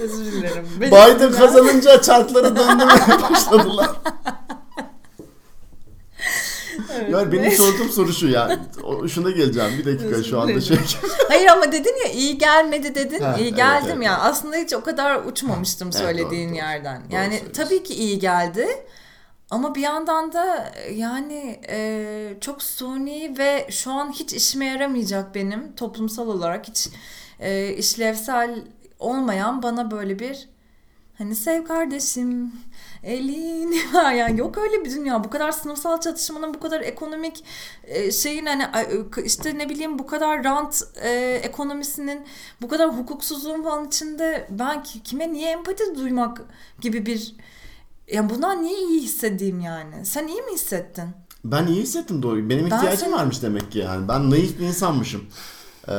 Özür dilerim. Biden kazanınca çarkları döndürmeye başladılar. Evet, yani benim sorduğum soru şu ya. Şuna geleceğim bir dakika Özür şu anda şey. Hayır ama dedin ya iyi gelmedi dedin. Ha, iyi geldim evet, ya. Evet. Aslında hiç o kadar uçmamıştım söylediğin evet, doğru, yerden. Doğru, yani doğru tabii ki iyi geldi. Ama bir yandan da yani e, çok suni ve şu an hiç işime yaramayacak benim toplumsal olarak hiç e, işlevsel olmayan bana böyle bir hani sev kardeşim elini var yani yok öyle bir dünya bu kadar sınıfsal çatışmanın bu kadar ekonomik e, şeyin hani işte ne bileyim bu kadar rant e, ekonomisinin bu kadar hukuksuzluğun falan içinde ben kime niye empati duymak gibi bir yani bundan niye iyi hissedeyim yani sen iyi mi hissettin? Ben iyi hissettim doğru. Benim ihtiyacım ben sen... varmış demek ki yani. Ben naif bir insanmışım. Ee,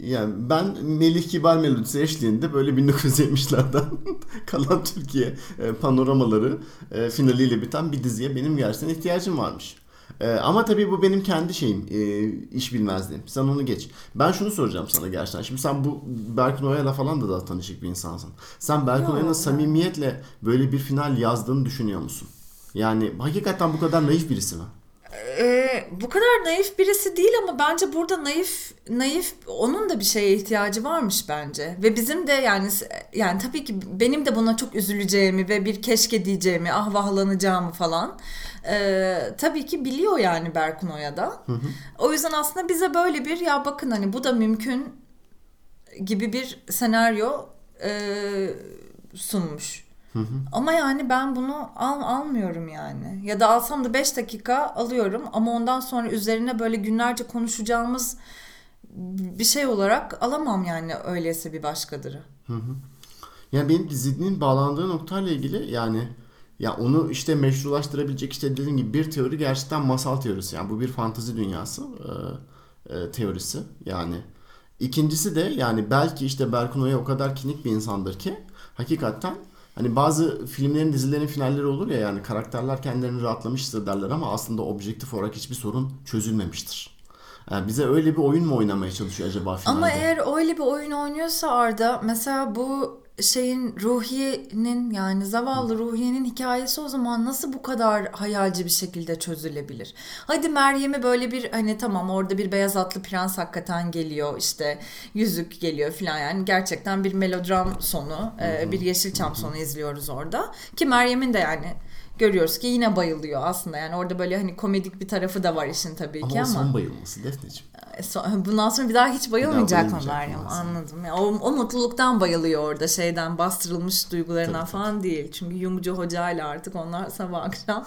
yani ben Melih Kibar melodisi eşliğinde böyle 1970'lerden kalan Türkiye e, panoramaları e, finaliyle biten bir diziye benim gerçekten ihtiyacım varmış. Ee, ama tabii bu benim kendi şeyim, e, iş bilmezliğim. Sen onu geç. Ben şunu soracağım sana gerçekten. Şimdi sen bu Berkun Oya'yla falan da daha tanışık bir insansın. Sen Berkun Oya'nın samimiyetle böyle bir final yazdığını düşünüyor musun? Yani hakikaten bu kadar naif birisi mi? Ee, bu kadar naif birisi değil ama bence burada naif naif onun da bir şeye ihtiyacı varmış bence ve bizim de yani yani tabii ki benim de buna çok üzüleceğimi ve bir keşke diyeceğimi ah vahlanacağımı falan e, tabii ki biliyor yani Berkun Oya da. Hı hı. O yüzden aslında bize böyle bir ya bakın hani bu da mümkün gibi bir senaryo e, sunmuş. Hı hı. Ama yani ben bunu al, almıyorum yani. Ya da alsam da 5 dakika alıyorum ama ondan sonra üzerine böyle günlerce konuşacağımız bir şey olarak alamam yani öyleyse bir başkadırı. Hı hı. Yani benim dizinin bağlandığı noktayla ilgili yani ya onu işte meşrulaştırabilecek işte dediğim gibi bir teori gerçekten masal teorisi. Yani bu bir fantazi dünyası e, e, teorisi yani. İkincisi de yani belki işte Berkun Oya o kadar kinik bir insandır ki hakikaten Hani bazı filmlerin dizilerin finalleri olur ya yani karakterler kendilerini rahatlamıştır derler ama aslında objektif olarak hiçbir sorun çözülmemiştir. Yani bize öyle bir oyun mu oynamaya çalışıyor acaba finalde? Ama eğer öyle bir oyun oynuyorsa Arda mesela bu şeyin Ruhiye'nin yani zavallı Ruhiye'nin hikayesi o zaman nasıl bu kadar hayalci bir şekilde çözülebilir? Hadi Meryem'i böyle bir hani tamam orada bir beyaz atlı prens hakikaten geliyor işte yüzük geliyor filan yani gerçekten bir melodram sonu e, bir Yeşilçam sonu izliyoruz orada. Ki Meryem'in de yani görüyoruz ki yine bayılıyor aslında yani orada böyle hani komedik bir tarafı da var işin tabii Ama ki o ama. son bayılması Defneciğim. E, so- Bundan sonra bir daha hiç bayılmayacak mı Meryem? Anladım. Ya, o, o mutluluktan bayılıyor orada şeyden bastırılmış duygularından Tabii, falan değil. Çünkü Jungcu Hoca ile artık onlar sabah akşam.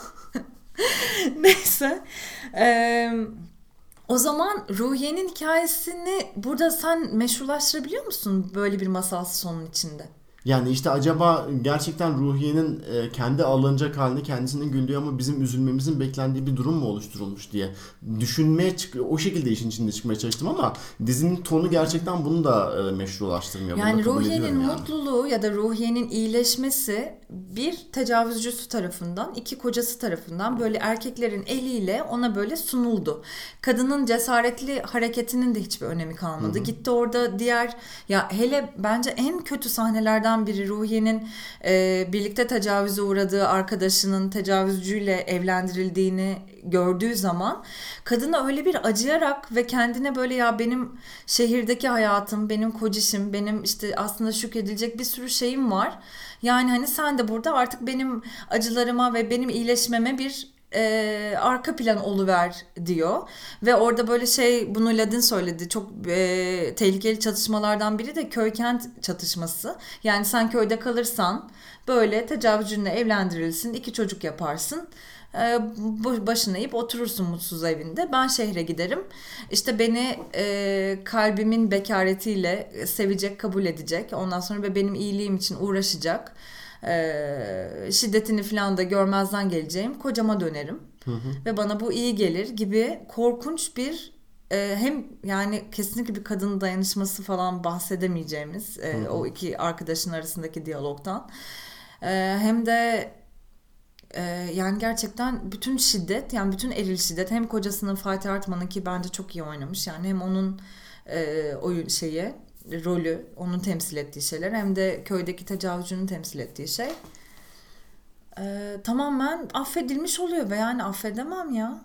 Neyse. Ee, o zaman Ruhiye'nin hikayesini burada sen meşrulaştırabiliyor musun böyle bir masalsı sonun içinde? Yani işte acaba gerçekten Ruhiye'nin e, kendi alınacak halini kendisinin güldüğü ama bizim üzülmemizin beklendiği bir durum mu oluşturulmuş diye düşünmeye o şekilde işin içinde çıkmaya çalıştım ama dizinin tonu gerçekten bunu da e, meşrulaştırmıyor. Yani Ruhiye'nin yani. mutluluğu ya da Ruhiye'nin iyileşmesi bir tecavüzcüsü tarafından, iki kocası tarafından böyle erkeklerin eliyle ona böyle sunuldu. Kadının cesaretli hareketinin de hiçbir önemi kalmadı. Gitti orada diğer ya hele bence en kötü sahnelerden biri Ruhiye'nin e, birlikte tecavüze uğradığı arkadaşının tecavüzcüyle evlendirildiğini gördüğü zaman kadına öyle bir acıyarak ve kendine böyle ya benim şehirdeki hayatım, benim kocişim, benim işte aslında şükredilecek bir sürü şeyim var. Yani hani sen de burada artık benim acılarıma ve benim iyileşmeme bir e, arka plan oluver diyor. Ve orada böyle şey bunu Ladin söyledi. Çok e, tehlikeli çatışmalardan biri de köy kent çatışması. Yani sen köyde kalırsan böyle tecavüzcünle evlendirilsin, iki çocuk yaparsın. Başına eğip oturursun mutsuz evinde. Ben şehre giderim. İşte beni e, kalbimin bekaretiyle sevecek, kabul edecek. Ondan sonra benim iyiliğim için uğraşacak. E, şiddetini falan da görmezden geleceğim. Kocama dönerim. Ve bana bu iyi gelir gibi korkunç bir e, hem yani kesinlikle bir kadın dayanışması falan bahsedemeyeceğimiz e, o iki arkadaşın arasındaki diyalogtan. E, hem de yani gerçekten bütün şiddet yani bütün eril şiddet hem kocasının Fatih Artman'ın ki bence çok iyi oynamış yani hem onun e, oyun şeyi rolü onun temsil ettiği şeyler hem de köydeki tecavüzcünün temsil ettiği şey e, tamamen affedilmiş oluyor ve yani affedemem ya.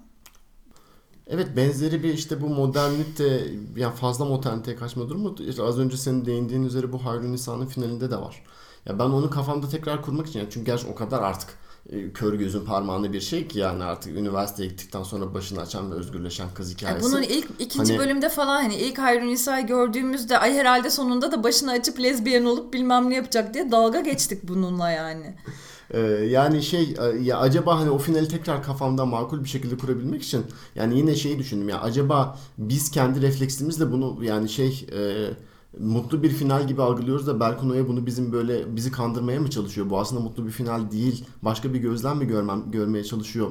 Evet benzeri bir işte bu modernite yani fazla moderniteye kaçma durumu işte az önce senin değindiğin üzere bu Hayrun Nisa'nın finalinde de var. Ya ben onu kafamda tekrar kurmak için yani çünkü gerçi o kadar artık kör gözün parmağında bir şey ki yani artık üniversiteye gittikten sonra başını açan ve özgürleşen kız hikayesi. bunun ilk ikinci Hani- bölümde falan hani ilk Hayrun gördüğümüzde ay herhalde sonunda da başını açıp lezbiyen olup bilmem ne yapacak diye dalga geçtik bununla yani. Ee, yani şey e, ya acaba hani o finali tekrar kafamda makul bir şekilde kurabilmek için yani yine şeyi düşündüm ya acaba biz kendi refleksimizle bunu yani şey e, mutlu bir final gibi algılıyoruz da Berkun Oya bunu bizim böyle bizi kandırmaya mı çalışıyor? Bu aslında mutlu bir final değil. Başka bir gözlem mi görmem görmeye çalışıyor?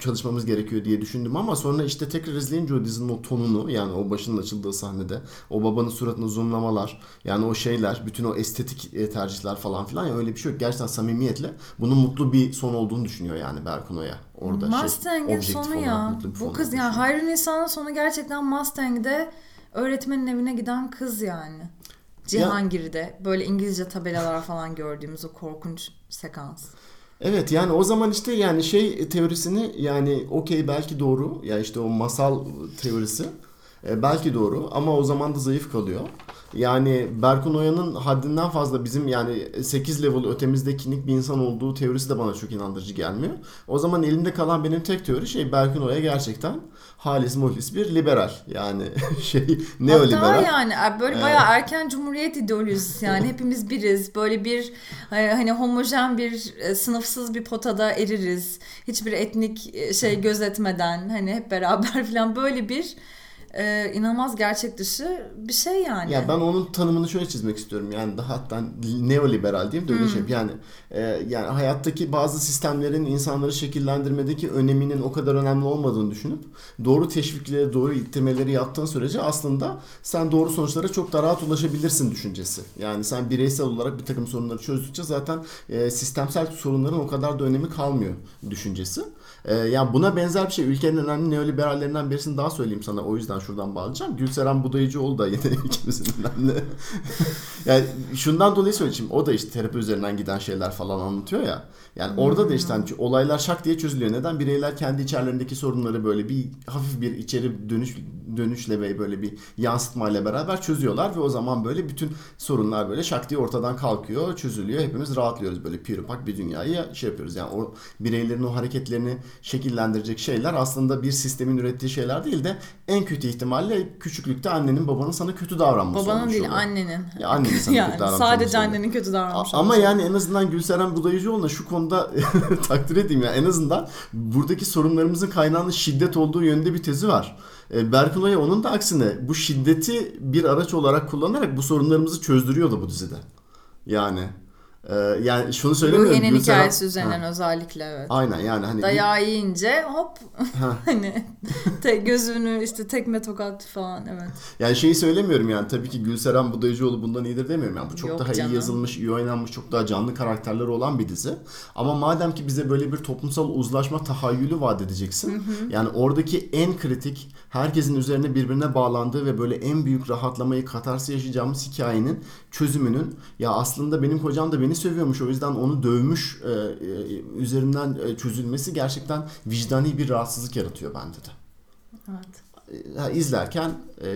çalışmamız gerekiyor diye düşündüm ama sonra işte tekrar izleyince o dizinin o tonunu yani o başının açıldığı sahnede o babanın suratını zoomlamalar yani o şeyler bütün o estetik e, tercihler falan filan ya öyle bir şey yok. Gerçekten samimiyetle bunun mutlu bir son olduğunu düşünüyor yani Berkun Oya orada Mustang'in şey sonu ya. Bu kız yani. Hayrun Nisa'nın sonu gerçekten Mustang'de öğretmenin evine giden kız yani. Cihangir'de böyle İngilizce tabelalar falan gördüğümüz o korkunç sekans. Evet yani o zaman işte yani şey teorisini yani okey belki doğru ya işte o masal teorisi e, belki doğru ama o zaman da zayıf kalıyor. Yani Berkun Oya'nın haddinden fazla bizim yani 8 level ötemizdeki bir insan olduğu teorisi de bana çok inandırıcı gelmiyor. O zaman elimde kalan benim tek teori şey Berkun Oya gerçekten halis muhlis bir liberal. Yani şey neoliberal. Hatta yani böyle bayağı erken cumhuriyet ideolojisi yani hepimiz biriz. Böyle bir e, hani homojen bir e, sınıfsız bir potada eririz. Hiçbir etnik e, şey gözetmeden hani hep beraber falan böyle bir e, inanılmaz gerçek dışı bir şey yani. Ya ben onun tanımını şöyle çizmek istiyorum. Yani daha hatta neoliberal diyeyim de öyle şey. Yani e, yani hayattaki bazı sistemlerin insanları şekillendirmedeki öneminin o kadar önemli olmadığını düşünüp doğru teşvikleri, doğru ittirmeleri yaptığın sürece aslında sen doğru sonuçlara çok daha rahat ulaşabilirsin düşüncesi. Yani sen bireysel olarak bir takım sorunları çözdükçe zaten e, sistemsel sorunların o kadar da önemi kalmıyor düşüncesi. E, yani buna benzer bir şey ülkenin önemli neoliberallerinden birisini daha söyleyeyim sana o yüzden şuradan bağlayacağım. Gülseren Budayıcıoğlu da yine ikimizin önemli. yani şundan dolayı söyleyeyim. O da işte terapi üzerinden giden şeyler falan anlatıyor ya. Yani orada da işte hani olaylar şak diye çözülüyor. Neden? Bireyler kendi içerilerindeki sorunları böyle bir hafif bir içeri dönüş dönüşle ve böyle bir yansıtmayla beraber çözüyorlar ve o zaman böyle bütün sorunlar böyle şak diye ortadan kalkıyor, çözülüyor. Hepimiz rahatlıyoruz böyle pirupak bir dünyayı şey yapıyoruz. Yani o bireylerin o hareketlerini şekillendirecek şeyler aslında bir sistemin ürettiği şeyler değil de en kötü ihtimalle küçüklükte annenin babanın sana kötü davranması Babanın olmuş değil oluyor. annenin. Ya annenin sana yani kötü davranmış sadece olmuş oluyor. annenin kötü davranmış Ama olması. yani en azından Gülseren Budayıcıoğlu'na şu konuda takdir edeyim ya. En azından buradaki sorunlarımızın kaynağının şiddet olduğu yönünde bir tezi var. E, Berkun onun da aksine bu şiddeti bir araç olarak kullanarak bu sorunlarımızı çözdürüyordu bu dizide. Yani e, yani şunu söylemiyorum. Ruhiye'nin hikayesi üzerinden Ha, özellikle evet. Aynen yani hani Dayağı yiyince hop Ha. hani te, gözünü işte tekme tokat falan evet. Yani şeyi söylemiyorum yani tabii ki Gülseren Budayıcıoğlu bundan iyidir demiyorum. Yani bu çok Yok daha canım. iyi yazılmış, iyi oynanmış, çok daha canlı karakterleri olan bir dizi. Ama madem ki bize böyle bir toplumsal uzlaşma tahayyülü vaat edeceksin. Yani oradaki en kritik, herkesin üzerine birbirine bağlandığı ve böyle en büyük rahatlamayı katarsı yaşayacağımız hikayenin çözümünün ya aslında benim kocam da beni seviyormuş o yüzden onu dövmüş e, e, üzerinden e, çözülmesi gerçekten vicdani bir rahatsızlık yaratıyor bende de Evet. Ha, izlerken e,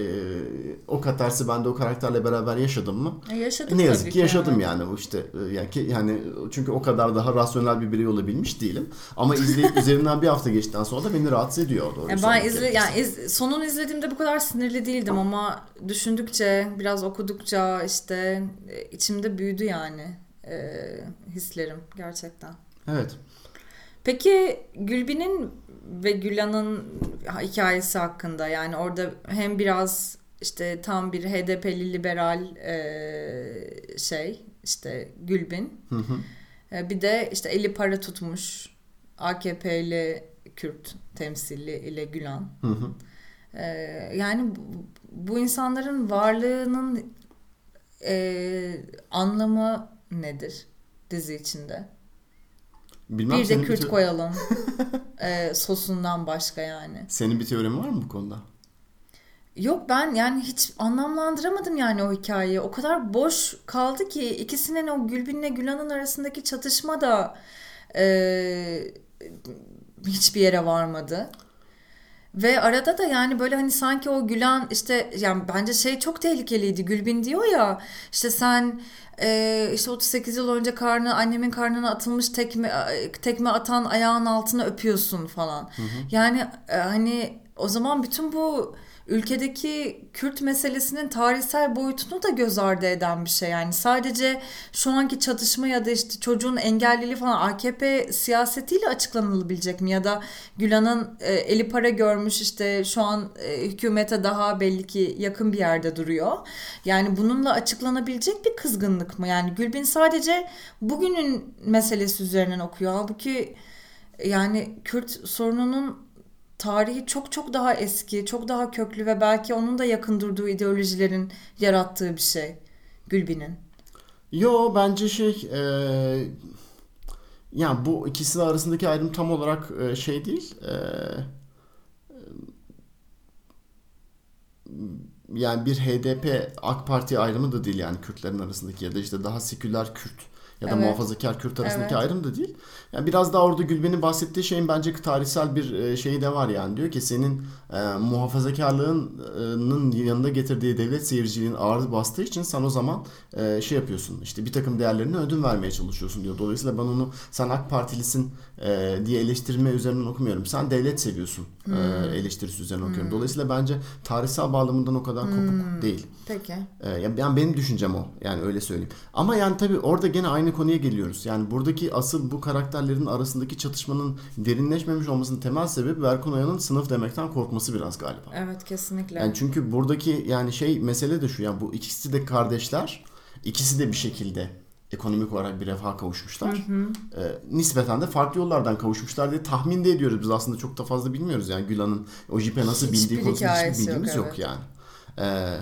o katarsı ben de o karakterle beraber yaşadım mı? E, yaşadık Ne yazık ki yaşadım yani bu işte e, yani ki, yani çünkü o kadar daha rasyonel bir birey olabilmiş değilim. Ama izleyip üzerinden bir hafta geçtikten sonra da beni rahatsız ediyor doğru. E, ben izle yani iz, sonunu izlediğimde bu kadar sinirli değildim ama düşündükçe biraz okudukça işte e, içimde büyüdü yani e, hislerim gerçekten. Evet. Peki Gülbin'in ve Gülan'ın hikayesi hakkında yani orada hem biraz işte tam bir HDP'li liberal e, şey işte Gülbin Hı hı. e, bir de işte eli para tutmuş AKP'li Kürt temsilli ile Gülan. Hı hı. E, yani bu, bu insanların varlığının e, anlamı nedir dizi içinde? Bilmem bir de Kürt te- koyalım. Ee, sosundan başka yani. Senin bir teorin var mı bu konuda? Yok ben yani hiç anlamlandıramadım yani o hikayeyi. O kadar boş kaldı ki ikisinin o Gülbin'le Gülan'ın arasındaki çatışma da e, hiçbir yere varmadı. Ve arada da yani böyle hani sanki o Gülan işte yani bence şey çok tehlikeliydi. Gülbin diyor ya işte sen e, işte 38 yıl önce karnı annemin karnına atılmış tekme tekme atan ayağın altına öpüyorsun falan. Yani e, hani o zaman bütün bu ülkedeki Kürt meselesinin tarihsel boyutunu da göz ardı eden bir şey. Yani sadece şu anki çatışma ya da işte çocuğun engelliliği falan AKP siyasetiyle açıklanılabilecek mi? Ya da Gülan'ın e, eli para görmüş işte şu an e, hükümete daha belli ki yakın bir yerde duruyor. Yani bununla açıklanabilecek bir kızgınlık mı? Yani Gülbin sadece bugünün meselesi üzerinden okuyor. Halbuki yani Kürt sorununun tarihi çok çok daha eski, çok daha köklü ve belki onun da yakın durduğu ideolojilerin yarattığı bir şey Gülbin'in. Yo bence şey e, yani bu ikisi arasındaki ayrım tam olarak e, şey değil. E, yani bir HDP AK Parti ayrımı da değil yani Kürtlerin arasındaki ya da işte daha seküler Kürt ya da Evet. muhafazakar Kürt arasındaki Evet. ayrım da değil. Yani biraz daha orada Gülben'in bahsettiği şeyin bence tarihsel bir e, şeyi de var yani. Diyor ki senin e, muhafazakarlığının yanında getirdiği devlet seyirciliğin ağır bastığı için sen o zaman e, şey yapıyorsun. işte bir takım değerlerine ödün vermeye çalışıyorsun diyor. Dolayısıyla ben onu sen AK Partilisin e, diye eleştirme üzerinden okumuyorum. Sen devlet seviyorsun e, eleştirisi üzerinden okuyorum. Dolayısıyla bence tarihsel bağlamından o kadar kopuk değil. Peki. Ee, ya- yani benim düşüncem o. Yani öyle söyleyeyim. Ama yani tabii orada gene aynı konuya geliyoruz. Yani buradaki asıl bu karakterlerin arasındaki çatışmanın derinleşmemiş olmasının temel sebebi Berkun Oya'nın sınıf demekten korkması biraz galiba. Evet kesinlikle. Yani çünkü buradaki yani şey mesele de şu yani bu ikisi de kardeşler. ikisi de bir şekilde ekonomik olarak bir refaha kavuşmuşlar. Ee, nispeten de farklı yollardan kavuşmuşlar diye tahmin de ediyoruz. Biz aslında çok da fazla bilmiyoruz yani Gülan'ın o jipe nasıl Hiçbir bindiği konusunda hiçbir yok, bilgimiz yok, evet. yani. Ee,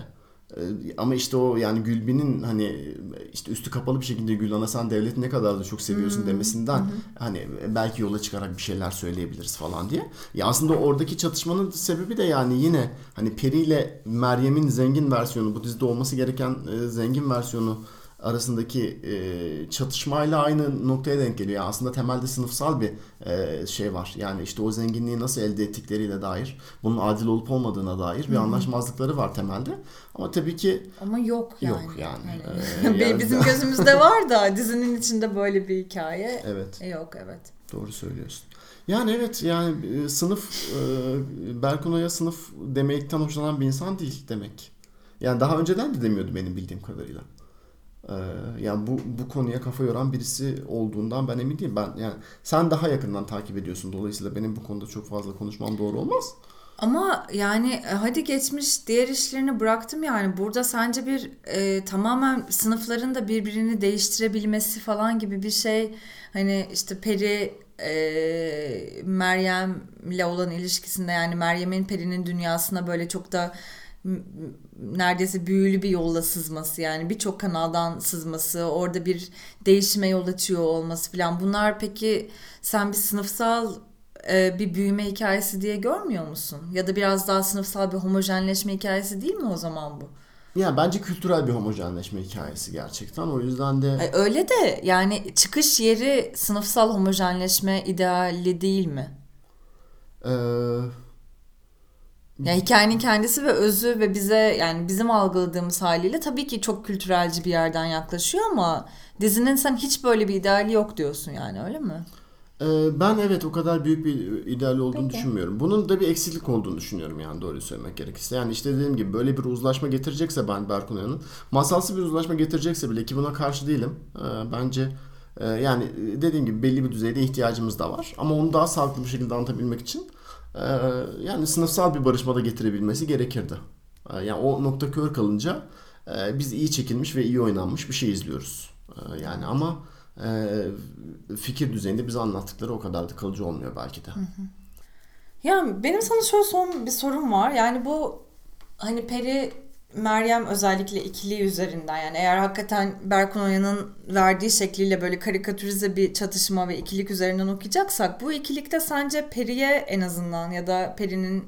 Ee, Ama işte o yani Gülbin'in hani işte üstü kapalı bir şekilde Gülhan'a sen devleti ne kadar da çok seviyorsun demesinden hani belki yola çıkarak bir şeyler söyleyebiliriz falan diye. Ya aslında oradaki çatışmanın sebebi de yani yine hani Peri ile Meryem'in zengin versiyonu bu dizide olması gereken e, zengin versiyonu arasındaki e, çatışmayla aynı noktaya denk geliyor. Yani aslında temelde sınıfsal bir e, şey var. Yani işte o zenginliği nasıl elde ettikleriyle dair, bunun adil olup olmadığına dair bir anlaşmazlıkları var temelde. Ama tabii ki Ama yok yani. Yok yani. Hani- Ee, yani Bizim gözümüzde var da dizinin içinde böyle bir hikaye evet. e, yok evet. Doğru söylüyorsun. Yani evet yani sınıf e, Berkunay'a sınıf demekten hoşlanan bir insan değil demek. Yani daha önceden de demiyordu benim bildiğim kadarıyla. E, yani bu bu konuya kafa yoran birisi olduğundan ben emin değilim. Ben yani sen daha yakından takip ediyorsun. Dolayısıyla benim bu konuda çok fazla konuşmam doğru olmaz. Ama yani e, hadi geçmiş diğer işlerini bıraktım yani burada sence bir e, tamamen sınıfların da birbirini değiştirebilmesi falan gibi bir şey hani işte Peri e, Meryem'le olan ilişkisinde yani Meryem'in Peri'nin dünyasına böyle çok da neredeyse büyülü bir yolla sızması yani birçok kanaldan sızması orada bir değişime yol açıyor olması falan bunlar peki sen bir sınıfsal e, bir büyüme hikayesi diye görmüyor musun? Ya da biraz daha sınıfsal bir homojenleşme hikayesi değil mi o zaman bu? Yani bence kültürel bir homojenleşme hikayesi gerçekten. O yüzden de öyle de yani çıkış yeri sınıfsal homojenleşme ideali değil mi? e, Yani hikayenin kendisi ve özü ve bize yani bizim algıladığımız haliyle tabii ki çok kültürelci bir yerden yaklaşıyor ama dizinin sen hiç böyle bir ideali yok diyorsun yani öyle mi? Ee, Ben evet o kadar büyük bir ideal olduğunu Peki. düşünmüyorum. Bunun da bir eksiklik olduğunu düşünüyorum yani doğruyu söylemek gerekirse. Yani işte dediğim gibi böyle bir uzlaşma getirecekse ben Berkun Oya'nın masalsı bir uzlaşma getirecekse bile ki buna karşı değilim. Ee, Bence e, yani dediğim gibi belli bir düzeyde ihtiyacımız da var. Ama onu daha sağlıklı bir şekilde anlatabilmek için yani sınıfsal bir barışma da getirebilmesi gerekirdi. E, Yani o nokta kör kalınca e, biz iyi çekilmiş ve iyi oynanmış bir şey izliyoruz. E, Yani ama e, fikir düzeyinde bize anlattıkları o kadar da kalıcı olmuyor belki de. Ya benim sana şöyle son bir sorum var. Yani bu hani Peri Meryem özellikle ikili üzerinden yani eğer hakikaten Berkun Oya'nın verdiği şekliyle böyle karikatürize bir çatışma ve ikilik üzerinden okuyacaksak bu ikilikte sence Peri'ye en azından ya da Peri'nin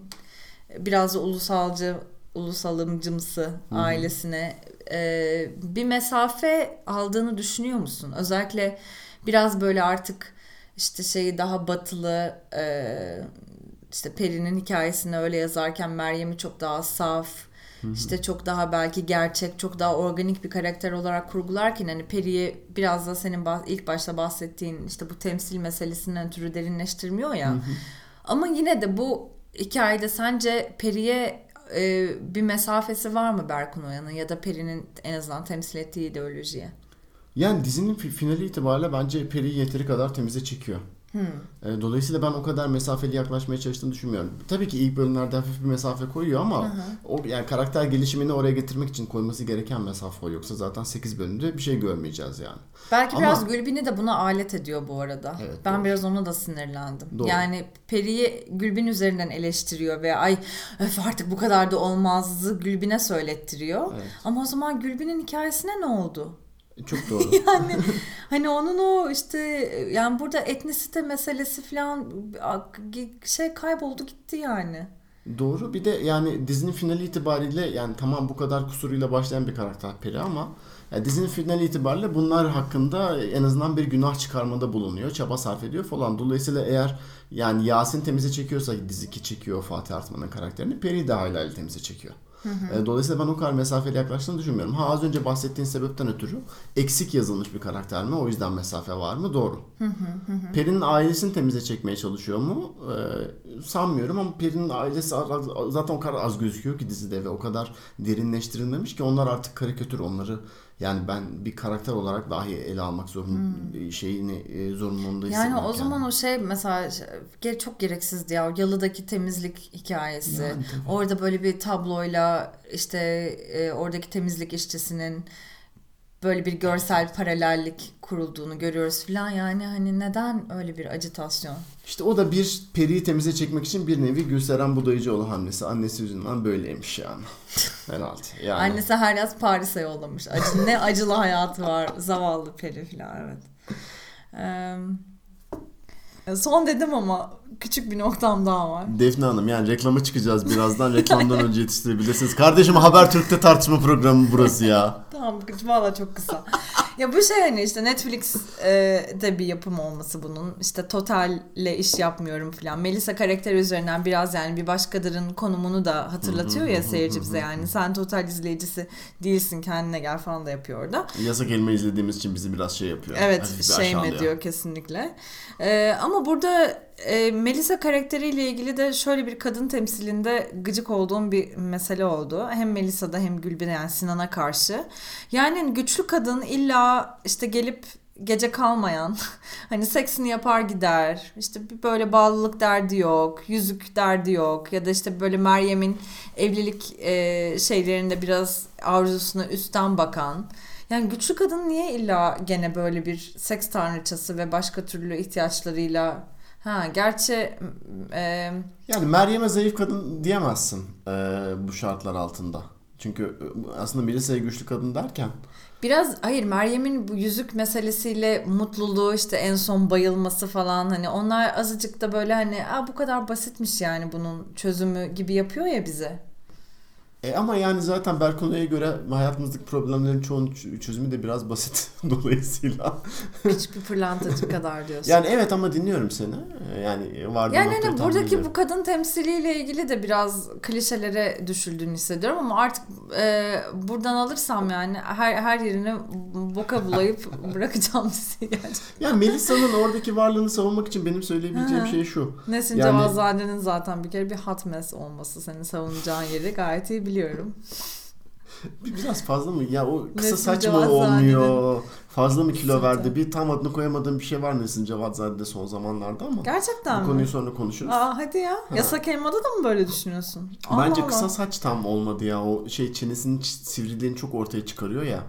biraz da ulusalcı ulusalımcımsı ailesine e, bir mesafe aldığını düşünüyor musun? Özellikle biraz böyle artık işte şeyi daha batılı e, işte Peri'nin hikayesini öyle yazarken Meryem'i çok daha saf işte çok daha belki gerçek çok daha organik bir karakter olarak kurgularken hani Peri'yi biraz da senin bah- ilk başta bahsettiğin işte bu temsil meselesinden ötürü derinleştirmiyor ya. Ama yine de bu hikayede sence Peri'ye e, bir mesafesi var mı Berkun Oya'nın ya da Peri'nin en azından temsil ettiği ideolojiye? Yani dizinin fi- finali itibariyle bence Peri'yi yeteri kadar temize çekiyor. E, Dolayısıyla ben o kadar mesafeli yaklaşmaya çalıştığını düşünmüyorum. Tabii ki ilk bölümlerde hafif bir mesafe koyuyor ama o yani karakter gelişimini oraya getirmek için koyması gereken mesafe o. Yoksa zaten 8 bölümde bir şey görmeyeceğiz yani. Belki Ama- biraz Gülbin'i de buna alet ediyor bu arada. Evet, ben doğru. biraz ona da sinirlendim. Doğru. Yani Peri'yi Gülbin üzerinden eleştiriyor ve ay öf artık bu kadar da olmazdı Gülbin'e söylettiriyor. Evet. Ama o zaman Gülbin'in hikayesine ne oldu? Çok doğru. Yani hani onun o işte yani burada etnisite meselesi falan şey kayboldu gitti yani. Doğru. Bir de yani dizinin finali itibariyle yani tamam bu kadar kusuruyla başlayan bir karakter Peri ama yani dizinin finali itibariyle bunlar hakkında en azından bir günah çıkarmada bulunuyor. Çaba sarf ediyor falan. Dolayısıyla eğer yani Yasin temize çekiyorsa dizi ki çekiyor Fatih Artman'ın karakterini Peri de hala temize çekiyor. E, Dolayısıyla ben o kadar mesafeli yaklaştığını düşünmüyorum. Ha az önce bahsettiğin sebepten ötürü eksik yazılmış bir karakter mi? O yüzden mesafe var mı? Doğru. Peri'nin ailesini temize çekmeye çalışıyor mu? Ee, sanmıyorum ama Peri'nin ailesi zaten o kadar az gözüküyor ki dizide ve o kadar derinleştirilmemiş ki onlar artık karikatür onları yani ben bir karakter olarak dahi ele almak zorun şeyini e, zorunluluğunda Yani o zaman o şey mesela çok gereksizdi ya yalıdaki temizlik hikayesi. Yani tabii. Orada böyle bir tabloyla işte e, oradaki temizlik işçisinin böyle bir görsel paralellik kurulduğunu görüyoruz falan yani hani neden öyle bir acitasyon? İşte o da bir periyi temize çekmek için bir nevi Gülseren Budayıcıoğlu hamlesi. Annesi yüzünden böyleymiş yani. Herhalde. Yani. Annesi her yaz Paris'e yollamış. Acı, ne acılı hayatı var. Zavallı peri falan evet. Ee, son dedim ama küçük bir noktam daha var. Defne Hanım yani reklama çıkacağız birazdan. Reklamdan önce yetiştirebilirsiniz. Kardeşim Habertürk'te tartışma programı burası ya. tamam valla çok kısa. ya bu şey hani işte Netflix'te bir yapım olması bunun. İşte Total'le iş yapmıyorum falan. Melisa karakteri üzerinden biraz yani bir başkalarının konumunu da hatırlatıyor ya seyirci bize yani. Sen Total izleyicisi değilsin kendine gel falan da yapıyor orada. Yasak elma izlediğimiz için bizi biraz şey yapıyor. Evet şey mi diyor kesinlikle. Ee, ama burada e, Melisa karakteriyle ilgili de şöyle bir kadın temsilinde gıcık olduğum bir mesele oldu. Hem Melisa'da hem Gülben'e yani Sinan'a karşı. Yani güçlü kadın illa işte gelip gece kalmayan hani seksini yapar gider işte böyle bağlılık derdi yok yüzük derdi yok ya da işte böyle Meryem'in evlilik e, şeylerinde biraz arzusuna üstten bakan yani güçlü kadın niye illa gene böyle bir seks tanrıçası ve başka türlü ihtiyaçlarıyla Ha gerçi e, yani Meryem'e zayıf kadın diyemezsin e, bu şartlar altında. Çünkü e, aslında Melisa'ya güçlü kadın derken Biraz hayır Meryem'in bu yüzük meselesiyle mutluluğu işte en son bayılması falan hani onlar azıcık da böyle hani Aa, bu kadar basitmiş yani bunun çözümü gibi yapıyor ya bize. E ama yani zaten Berkono'ya göre hayatımızdaki problemlerin çoğunun çözümü de biraz basit dolayısıyla. Küçük bir pırlantacı kadar diyorsun. Yani evet ama dinliyorum seni. E, yani vardı Yani hani buradaki bu kadın temsiliyle ilgili de biraz klişelere düşüldüğünü hissediyorum ama artık e, buradan alırsam yani her her yerini boka bulayıp bırakacağım sizi yani. Yani Melisa'nın oradaki varlığını savunmak için benim söyleyebileceğim şey şu. Nesin yani... Cevazzade'nin zaten bir kere bir hot mess olması senin savunacağın yeri gayet iyi biliyorum. Biraz fazla mı? Ya o kısa Nesin saç mı olmuyor? Fazla mı kilo verdi? Bir tam adını koyamadığım bir şey var Nesin Cevazzade'de son zamanlarda ama. Gerçekten bu mi? konuyu sonra konuşuruz. Aa hadi ya. Ha. Yasak elmada da mı böyle düşünüyorsun? Bence Allah kısa saç tam olmadı ya. O şey çenesinin sivriliğini çok ortaya çıkarıyor ya.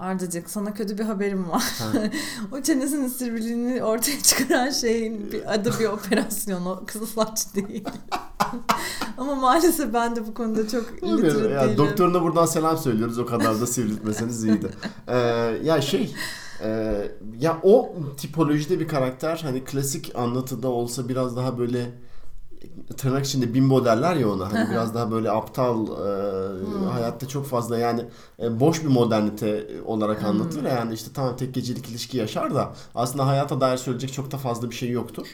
Ardacık sana kötü bir haberim var. o çenesinin sivriliğini ortaya çıkaran şeyin bir adı bir operasyon o kızıl saç değil. Ama maalesef ben de bu konuda çok literat ya, değilim. Doktoruna buradan selam söylüyoruz. O kadar da sivriltmeseniz iyiydi. Ee, ya şey e, ya o tipolojide bir karakter hani klasik anlatıda olsa biraz daha böyle tırnak içinde bimbo derler ya ona. Hani biraz daha böyle aptal e, hmm. hayatta çok fazla yani e, boş bir modernite olarak anlatılır. Hmm. Yani işte tamam tek gecelik ilişki yaşar da aslında hayata dair söyleyecek çok da fazla bir şey yoktur.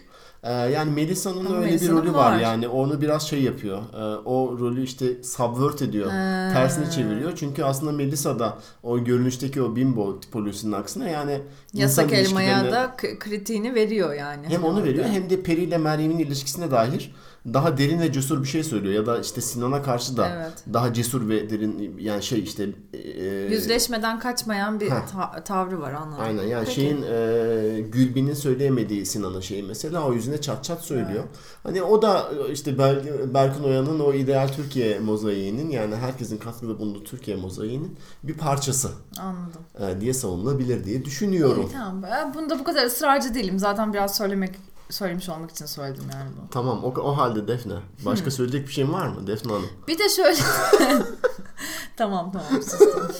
Ee, yani Melisa'nın öyle Melisa'nın bir rolü var. var yani onu biraz şey yapıyor. Ee, o rolü işte subvert ediyor. Ee. Tersine çeviriyor. Çünkü aslında Melisa da o görünüşteki o bimbo tipolojisinin aksine yani yasak elmaya da kritiğini veriyor yani. Hem onu veriyor hem de Peri ile Meryem'in ilişkisine dair daha derin ve cesur bir şey söylüyor ya da işte Sinan'a karşı da evet. daha cesur ve derin yani şey işte e, yüzleşmeden kaçmayan bir ta- tavrı var anladım. Aynen yani Peki. şeyin e, Gülbin'in söyleyemediği Sinan'ın şeyi mesela o yüzüne çat çat söylüyor. Evet. Hani o da işte Ber- Berkun Oya'nın o ideal Türkiye mozaiğinin yani herkesin katkıda bulunduğu Türkiye mozaiğinin bir parçası. Anladım. E, diye savunulabilir diye düşünüyorum. İyi, tamam. Bunda bu kadar ısrarcı değilim. Zaten biraz söylemek söylemiş olmak için söyledim yani bunu. Tamam o, o halde Defne. Başka hmm. söyleyecek bir şeyin var mı Defne Hanım? Bir de şöyle. tamam tamam sustum.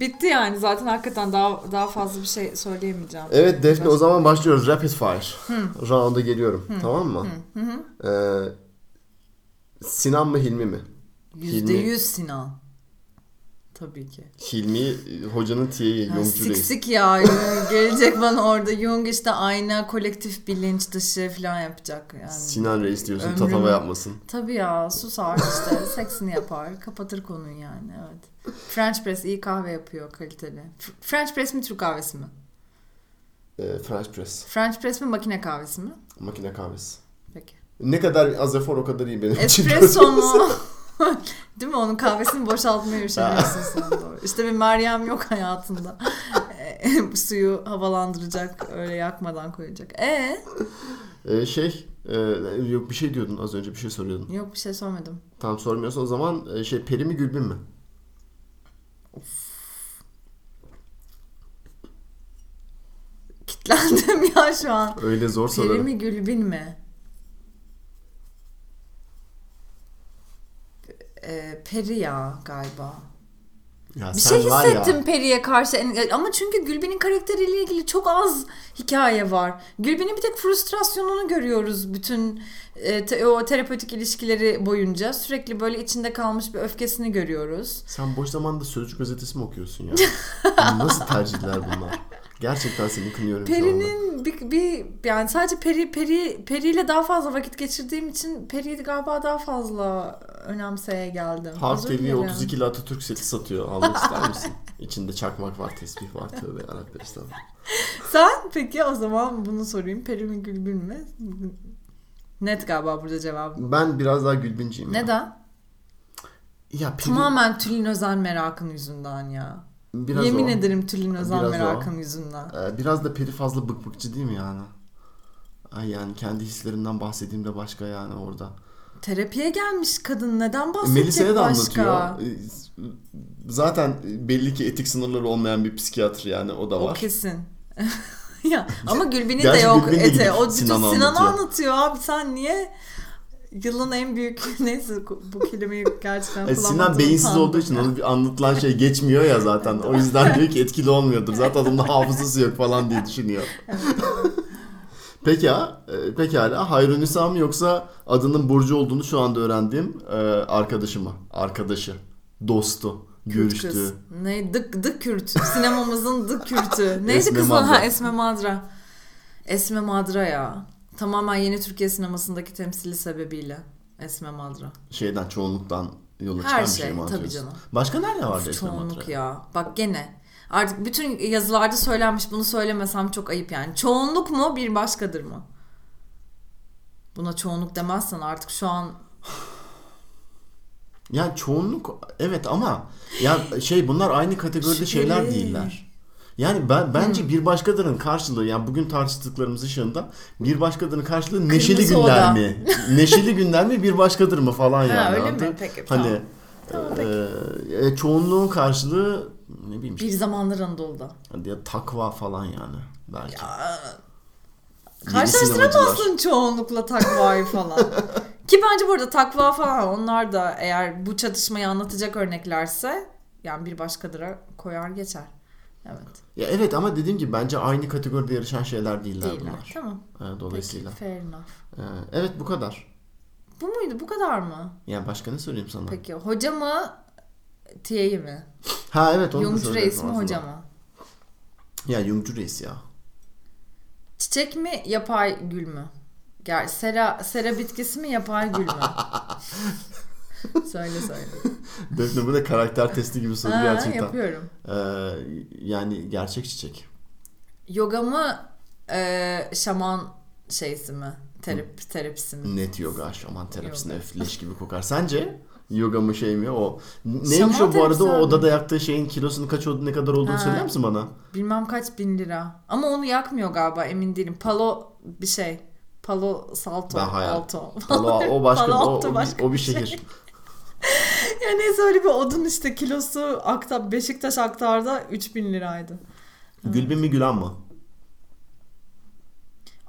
Bitti yani zaten hakikaten daha daha fazla bir şey söyleyemeyeceğim. Evet Defne o zaman başlıyoruz. Rapid fire. Hmm. Round'a geliyorum. Hmm. Tamam mı? Hmm. Ee, Sinan mı Hilmi mi? Yüzde yüz Sinan. Tabii ki. Hilmi hocanın tiyeyi Jungcu Sik sik ya. Gelecek bana orada Jung işte ayna kolektif bilinç dışı falan yapacak. Yani. Sinan Reis diyorsun Ömrüm... tatava yapmasın. Tabii ya susar işte seksini yapar kapatır konuyu yani evet. French press iyi kahve yapıyor kaliteli. French press mi Türk kahvesi mi? E, French press. French press mi makine kahvesi mi? Makine kahvesi. Peki. Ne kadar az efor o kadar iyi benim için. Espresso mu? Değil mi? Onun kahvesini boşaltmaya üşeniyorsun sen doğru. İşte bir Meryem yok hayatında. Suyu havalandıracak, öyle yakmadan koyacak. E ee, şey, e, yok bir şey diyordun az önce bir şey soruyordun. Yok bir şey sormadım. Tamam sormuyorsun o zaman e, şey Peri mi Gülbin mi? Of. Kitlendim ya şu an. Öyle zor Peri soru. mi Gülbin mi? Ee, peri ya galiba. Ya Bir şey var hissettim ya. Peri'ye karşı ama çünkü Gülbin'in karakteriyle ilgili çok az hikaye var. Gülbin'in bir tek frustrasyonunu görüyoruz bütün e, te- o terapötik ilişkileri boyunca. Sürekli böyle içinde kalmış bir öfkesini görüyoruz. Sen boş zamanda Sözcük gazetesi mi okuyorsun ya? Nasıl tercihler bunlar? Gerçekten seni kınıyorum. Peri'nin bir, bir yani sadece Peri Peri Peri'yle daha fazla vakit geçirdiğim için Peri'yi galiba daha fazla önemseye geldim. Halk dilerim. 32 Atatürk seti satıyor. Almak ister misin? İçinde çakmak var, tesbih var. Tövbe yarabbim estağfurullah. Sen peki o zaman bunu sorayım. Peri mi Gülbin mi? Net galiba burada cevabım. Ben biraz daha Gülbinciyim ya. Neden? Ya Peri, Tamamen Tülin Özen merakın yüzünden ya. biraz Yemin o. ederim Tülin Özen Biraz o. merakın yüzünden. Ee, biraz da Peri fazla bıkbıkçı değil mi yani? Ay yani kendi hislerinden bahsedeyim de başka yani orada. Terapiye gelmiş kadın neden bahsedecek Melisa'ya da başka? anlatıyor. Ee, Zaten belli ki etik sınırları olmayan bir psikiyatr yani o da O var. kesin. ya ama Gülbin'in de yok Gülbin de ete. O bütün Sinan'ı Sinan'ı anlatıyor. anlatıyor. abi sen niye yılın en büyük neyse bu kelimeyi gerçekten Ay, Sinan beyinsiz utandım olduğu için onun anlatılan şey geçmiyor ya zaten. O yüzden diyor ki etkili olmuyordur. Zaten adamın hafızası yok falan diye düşünüyor. Peki ya, e, pekala. Hayrunisa mı yoksa adının Burcu olduğunu şu anda öğrendiğim e, arkadaşı mı? Arkadaşı, dostu, Kürt görüştüğü. kız. Ne? Dık, dık Kürt. Sinemamızın dık Kürt'ü. Neydi Esme kızın? Madra. Ha Esme Madra. Esme Madra ya. Tamamen yeni Türkiye sinemasındaki temsili sebebiyle. Esme Madra. Şeyden, çoğunluktan yola çıkan Her bir şey, şey mi tabii canım. Başka nerede vardı Esme çoğunluk Madra? ya. Bak gene. Artık bütün yazılarda söylenmiş bunu söylemesem çok ayıp yani. Çoğunluk mu bir başkadır mı? Buna çoğunluk demezsen artık şu an Yani çoğunluk evet ama ya şey bunlar aynı kategoride Şüpheli. şeyler değiller. Yani ben bence bir başkadırın karşılığı yani bugün tartıştıklarımız ışığında bir başkadırın karşılığı neşeli Kırmızı günler oda. mi? neşeli günler mi bir başkadır mı falan Ha, yani. öyle mi? Peki, Hani tamam. Tamam, e, e, çoğunluğun karşılığı ne bileyim işte bir zamanlar Anadolu'da. ya takva falan yani belki. Yeni Karşılaştıramazsın çoğunlukla takvayı falan. Ki bence burada takva falan onlar da eğer bu çatışmayı anlatacak örneklerse yani bir başkadıra koyar geçer. Evet. Ya evet ama dediğim gibi bence aynı kategoride yarışan şeyler değiller, Değiller. bunlar. Tamam. E, dolayısıyla. Peki, fair enough. E, evet bu kadar. Bu muydu? Bu kadar mı? Yani başka ne söyleyeyim sana? Peki hoca mı? T'yi mi? Ha evet onu Yumcu reis mi aslında. hoca mı? Ya Yumcu reis ya. Çiçek mi yapay gül mü? Gel sera sera bitkisi mi yapay gül mü? söyle söyle. Defne bu da karakter testi gibi soru Ha, gerçekten. yapıyorum. Ee, yani gerçek çiçek. Yoga mı e, şaman şeysi mi? Terap, terapisi mi? Net yoga, şaman terapisine Yoga. öf, leş gibi kokar. Sence yoga mı şey mi o? Neymiş Şaman o bu arada o abi. odada yaktığı şeyin kilosunun kaç olduğunu ne kadar olduğunu Ha. söyler misin bana? Bilmem kaç bin lira. Ama onu yakmıyor galiba emin değilim. Palo bir şey. Palo Salto. Ben hayal- Alto. Palo, o başka Palo o, Alto o, başka bir, o bir şey. şehir. Ya neyse öyle bir odun işte kilosu Akta, Beşiktaş Aktar'da 3000 liraydı. Gülbin mi Gülen mı?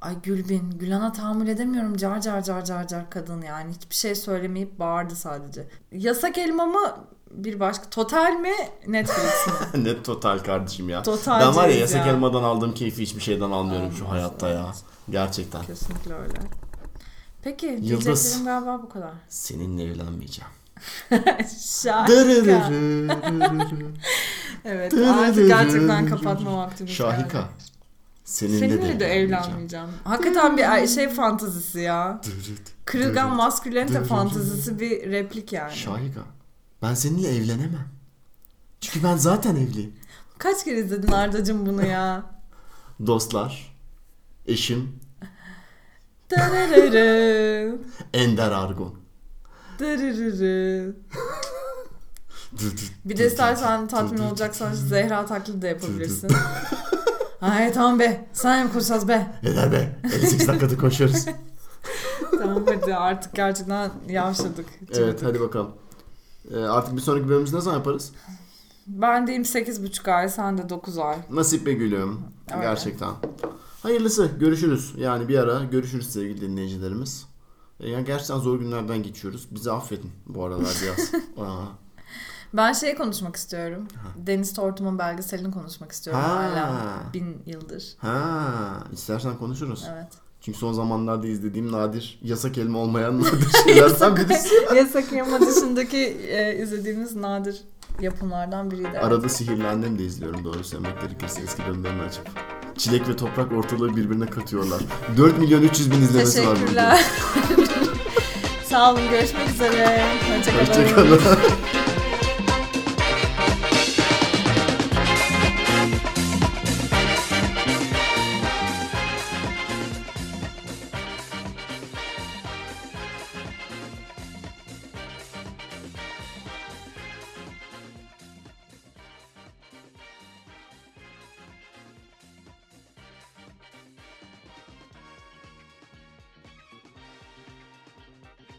Ay Gülbin, Gülan'a tahammül edemiyorum car car car car car kadın yani. Hiçbir şey söylemeyip bağırdı sadece. Yasak elma mı bir başka? Total mi Netflix mi? Net total kardeşim ya. Totalciyiz ben var ya yasak ya. elmadan aldığım keyfi hiçbir şeyden almıyorum şu Olmaz, hayatta ya. olmaz. Gerçekten. Kesinlikle öyle. Peki Yıldız. galiba bu kadar. Seninle evlenmeyeceğim. Şahika. Evet artık gerçekten kapatma vaktimiz Şahika. geldi. Seninle, Seninle de evlenmeyeceğim. Hakikaten bir şey fantazisi ya. Kırılgan maskülenite fantazisi bir replik yani. Şahika. Ben seninle evlenemem. Çünkü ben zaten evliyim. Kaç kere izledin Ardacığım bunu ya? Dostlar, eşim Ender Argon. Bir de istersen tatmin olacaksan Zehra taklidi de yapabilirsin. Ay tamam be. Sen mi kuracağız be? Eder be. 58 dakikada koşuyoruz. Tamam hadi artık gerçekten yavşadık. evet hadi bakalım. Ee, artık bir sonraki bölümümüzü ne zaman yaparız? Ben deyim 8,5 ay, sen de 9 ay. Nasip be gülüm. Öyle. Gerçekten. Hayırlısı. Görüşürüz. Yani bir ara görüşürüz sevgili dinleyicilerimiz. E, Yani gerçekten zor günlerden geçiyoruz. Bizi affedin bu aralar biraz. Aa. Ben şey konuşmak istiyorum. Deniz Tortum'un belgeselini konuşmak istiyorum Ha. hala. Bin yıldır. Ha, istersen konuşuruz. Evet. Çünkü son zamanlarda izlediğim nadir yasak elma olmayan nadir şeylerden birisi. Yasak Yama dışındaki e, izlediğimiz nadir yapımlardan biriydi. evet. Arada Sihirli Annem de izliyorum doğru söylemek gerekirse eski bölümlerini açıp. Çilek ve toprak ortalığı birbirine katıyorlar. 4 milyon 300 bin izlemesi var bu Teşekkürler. Sağ olun. Görüşmek üzere. Hoşçakalın. Hoşçakalın.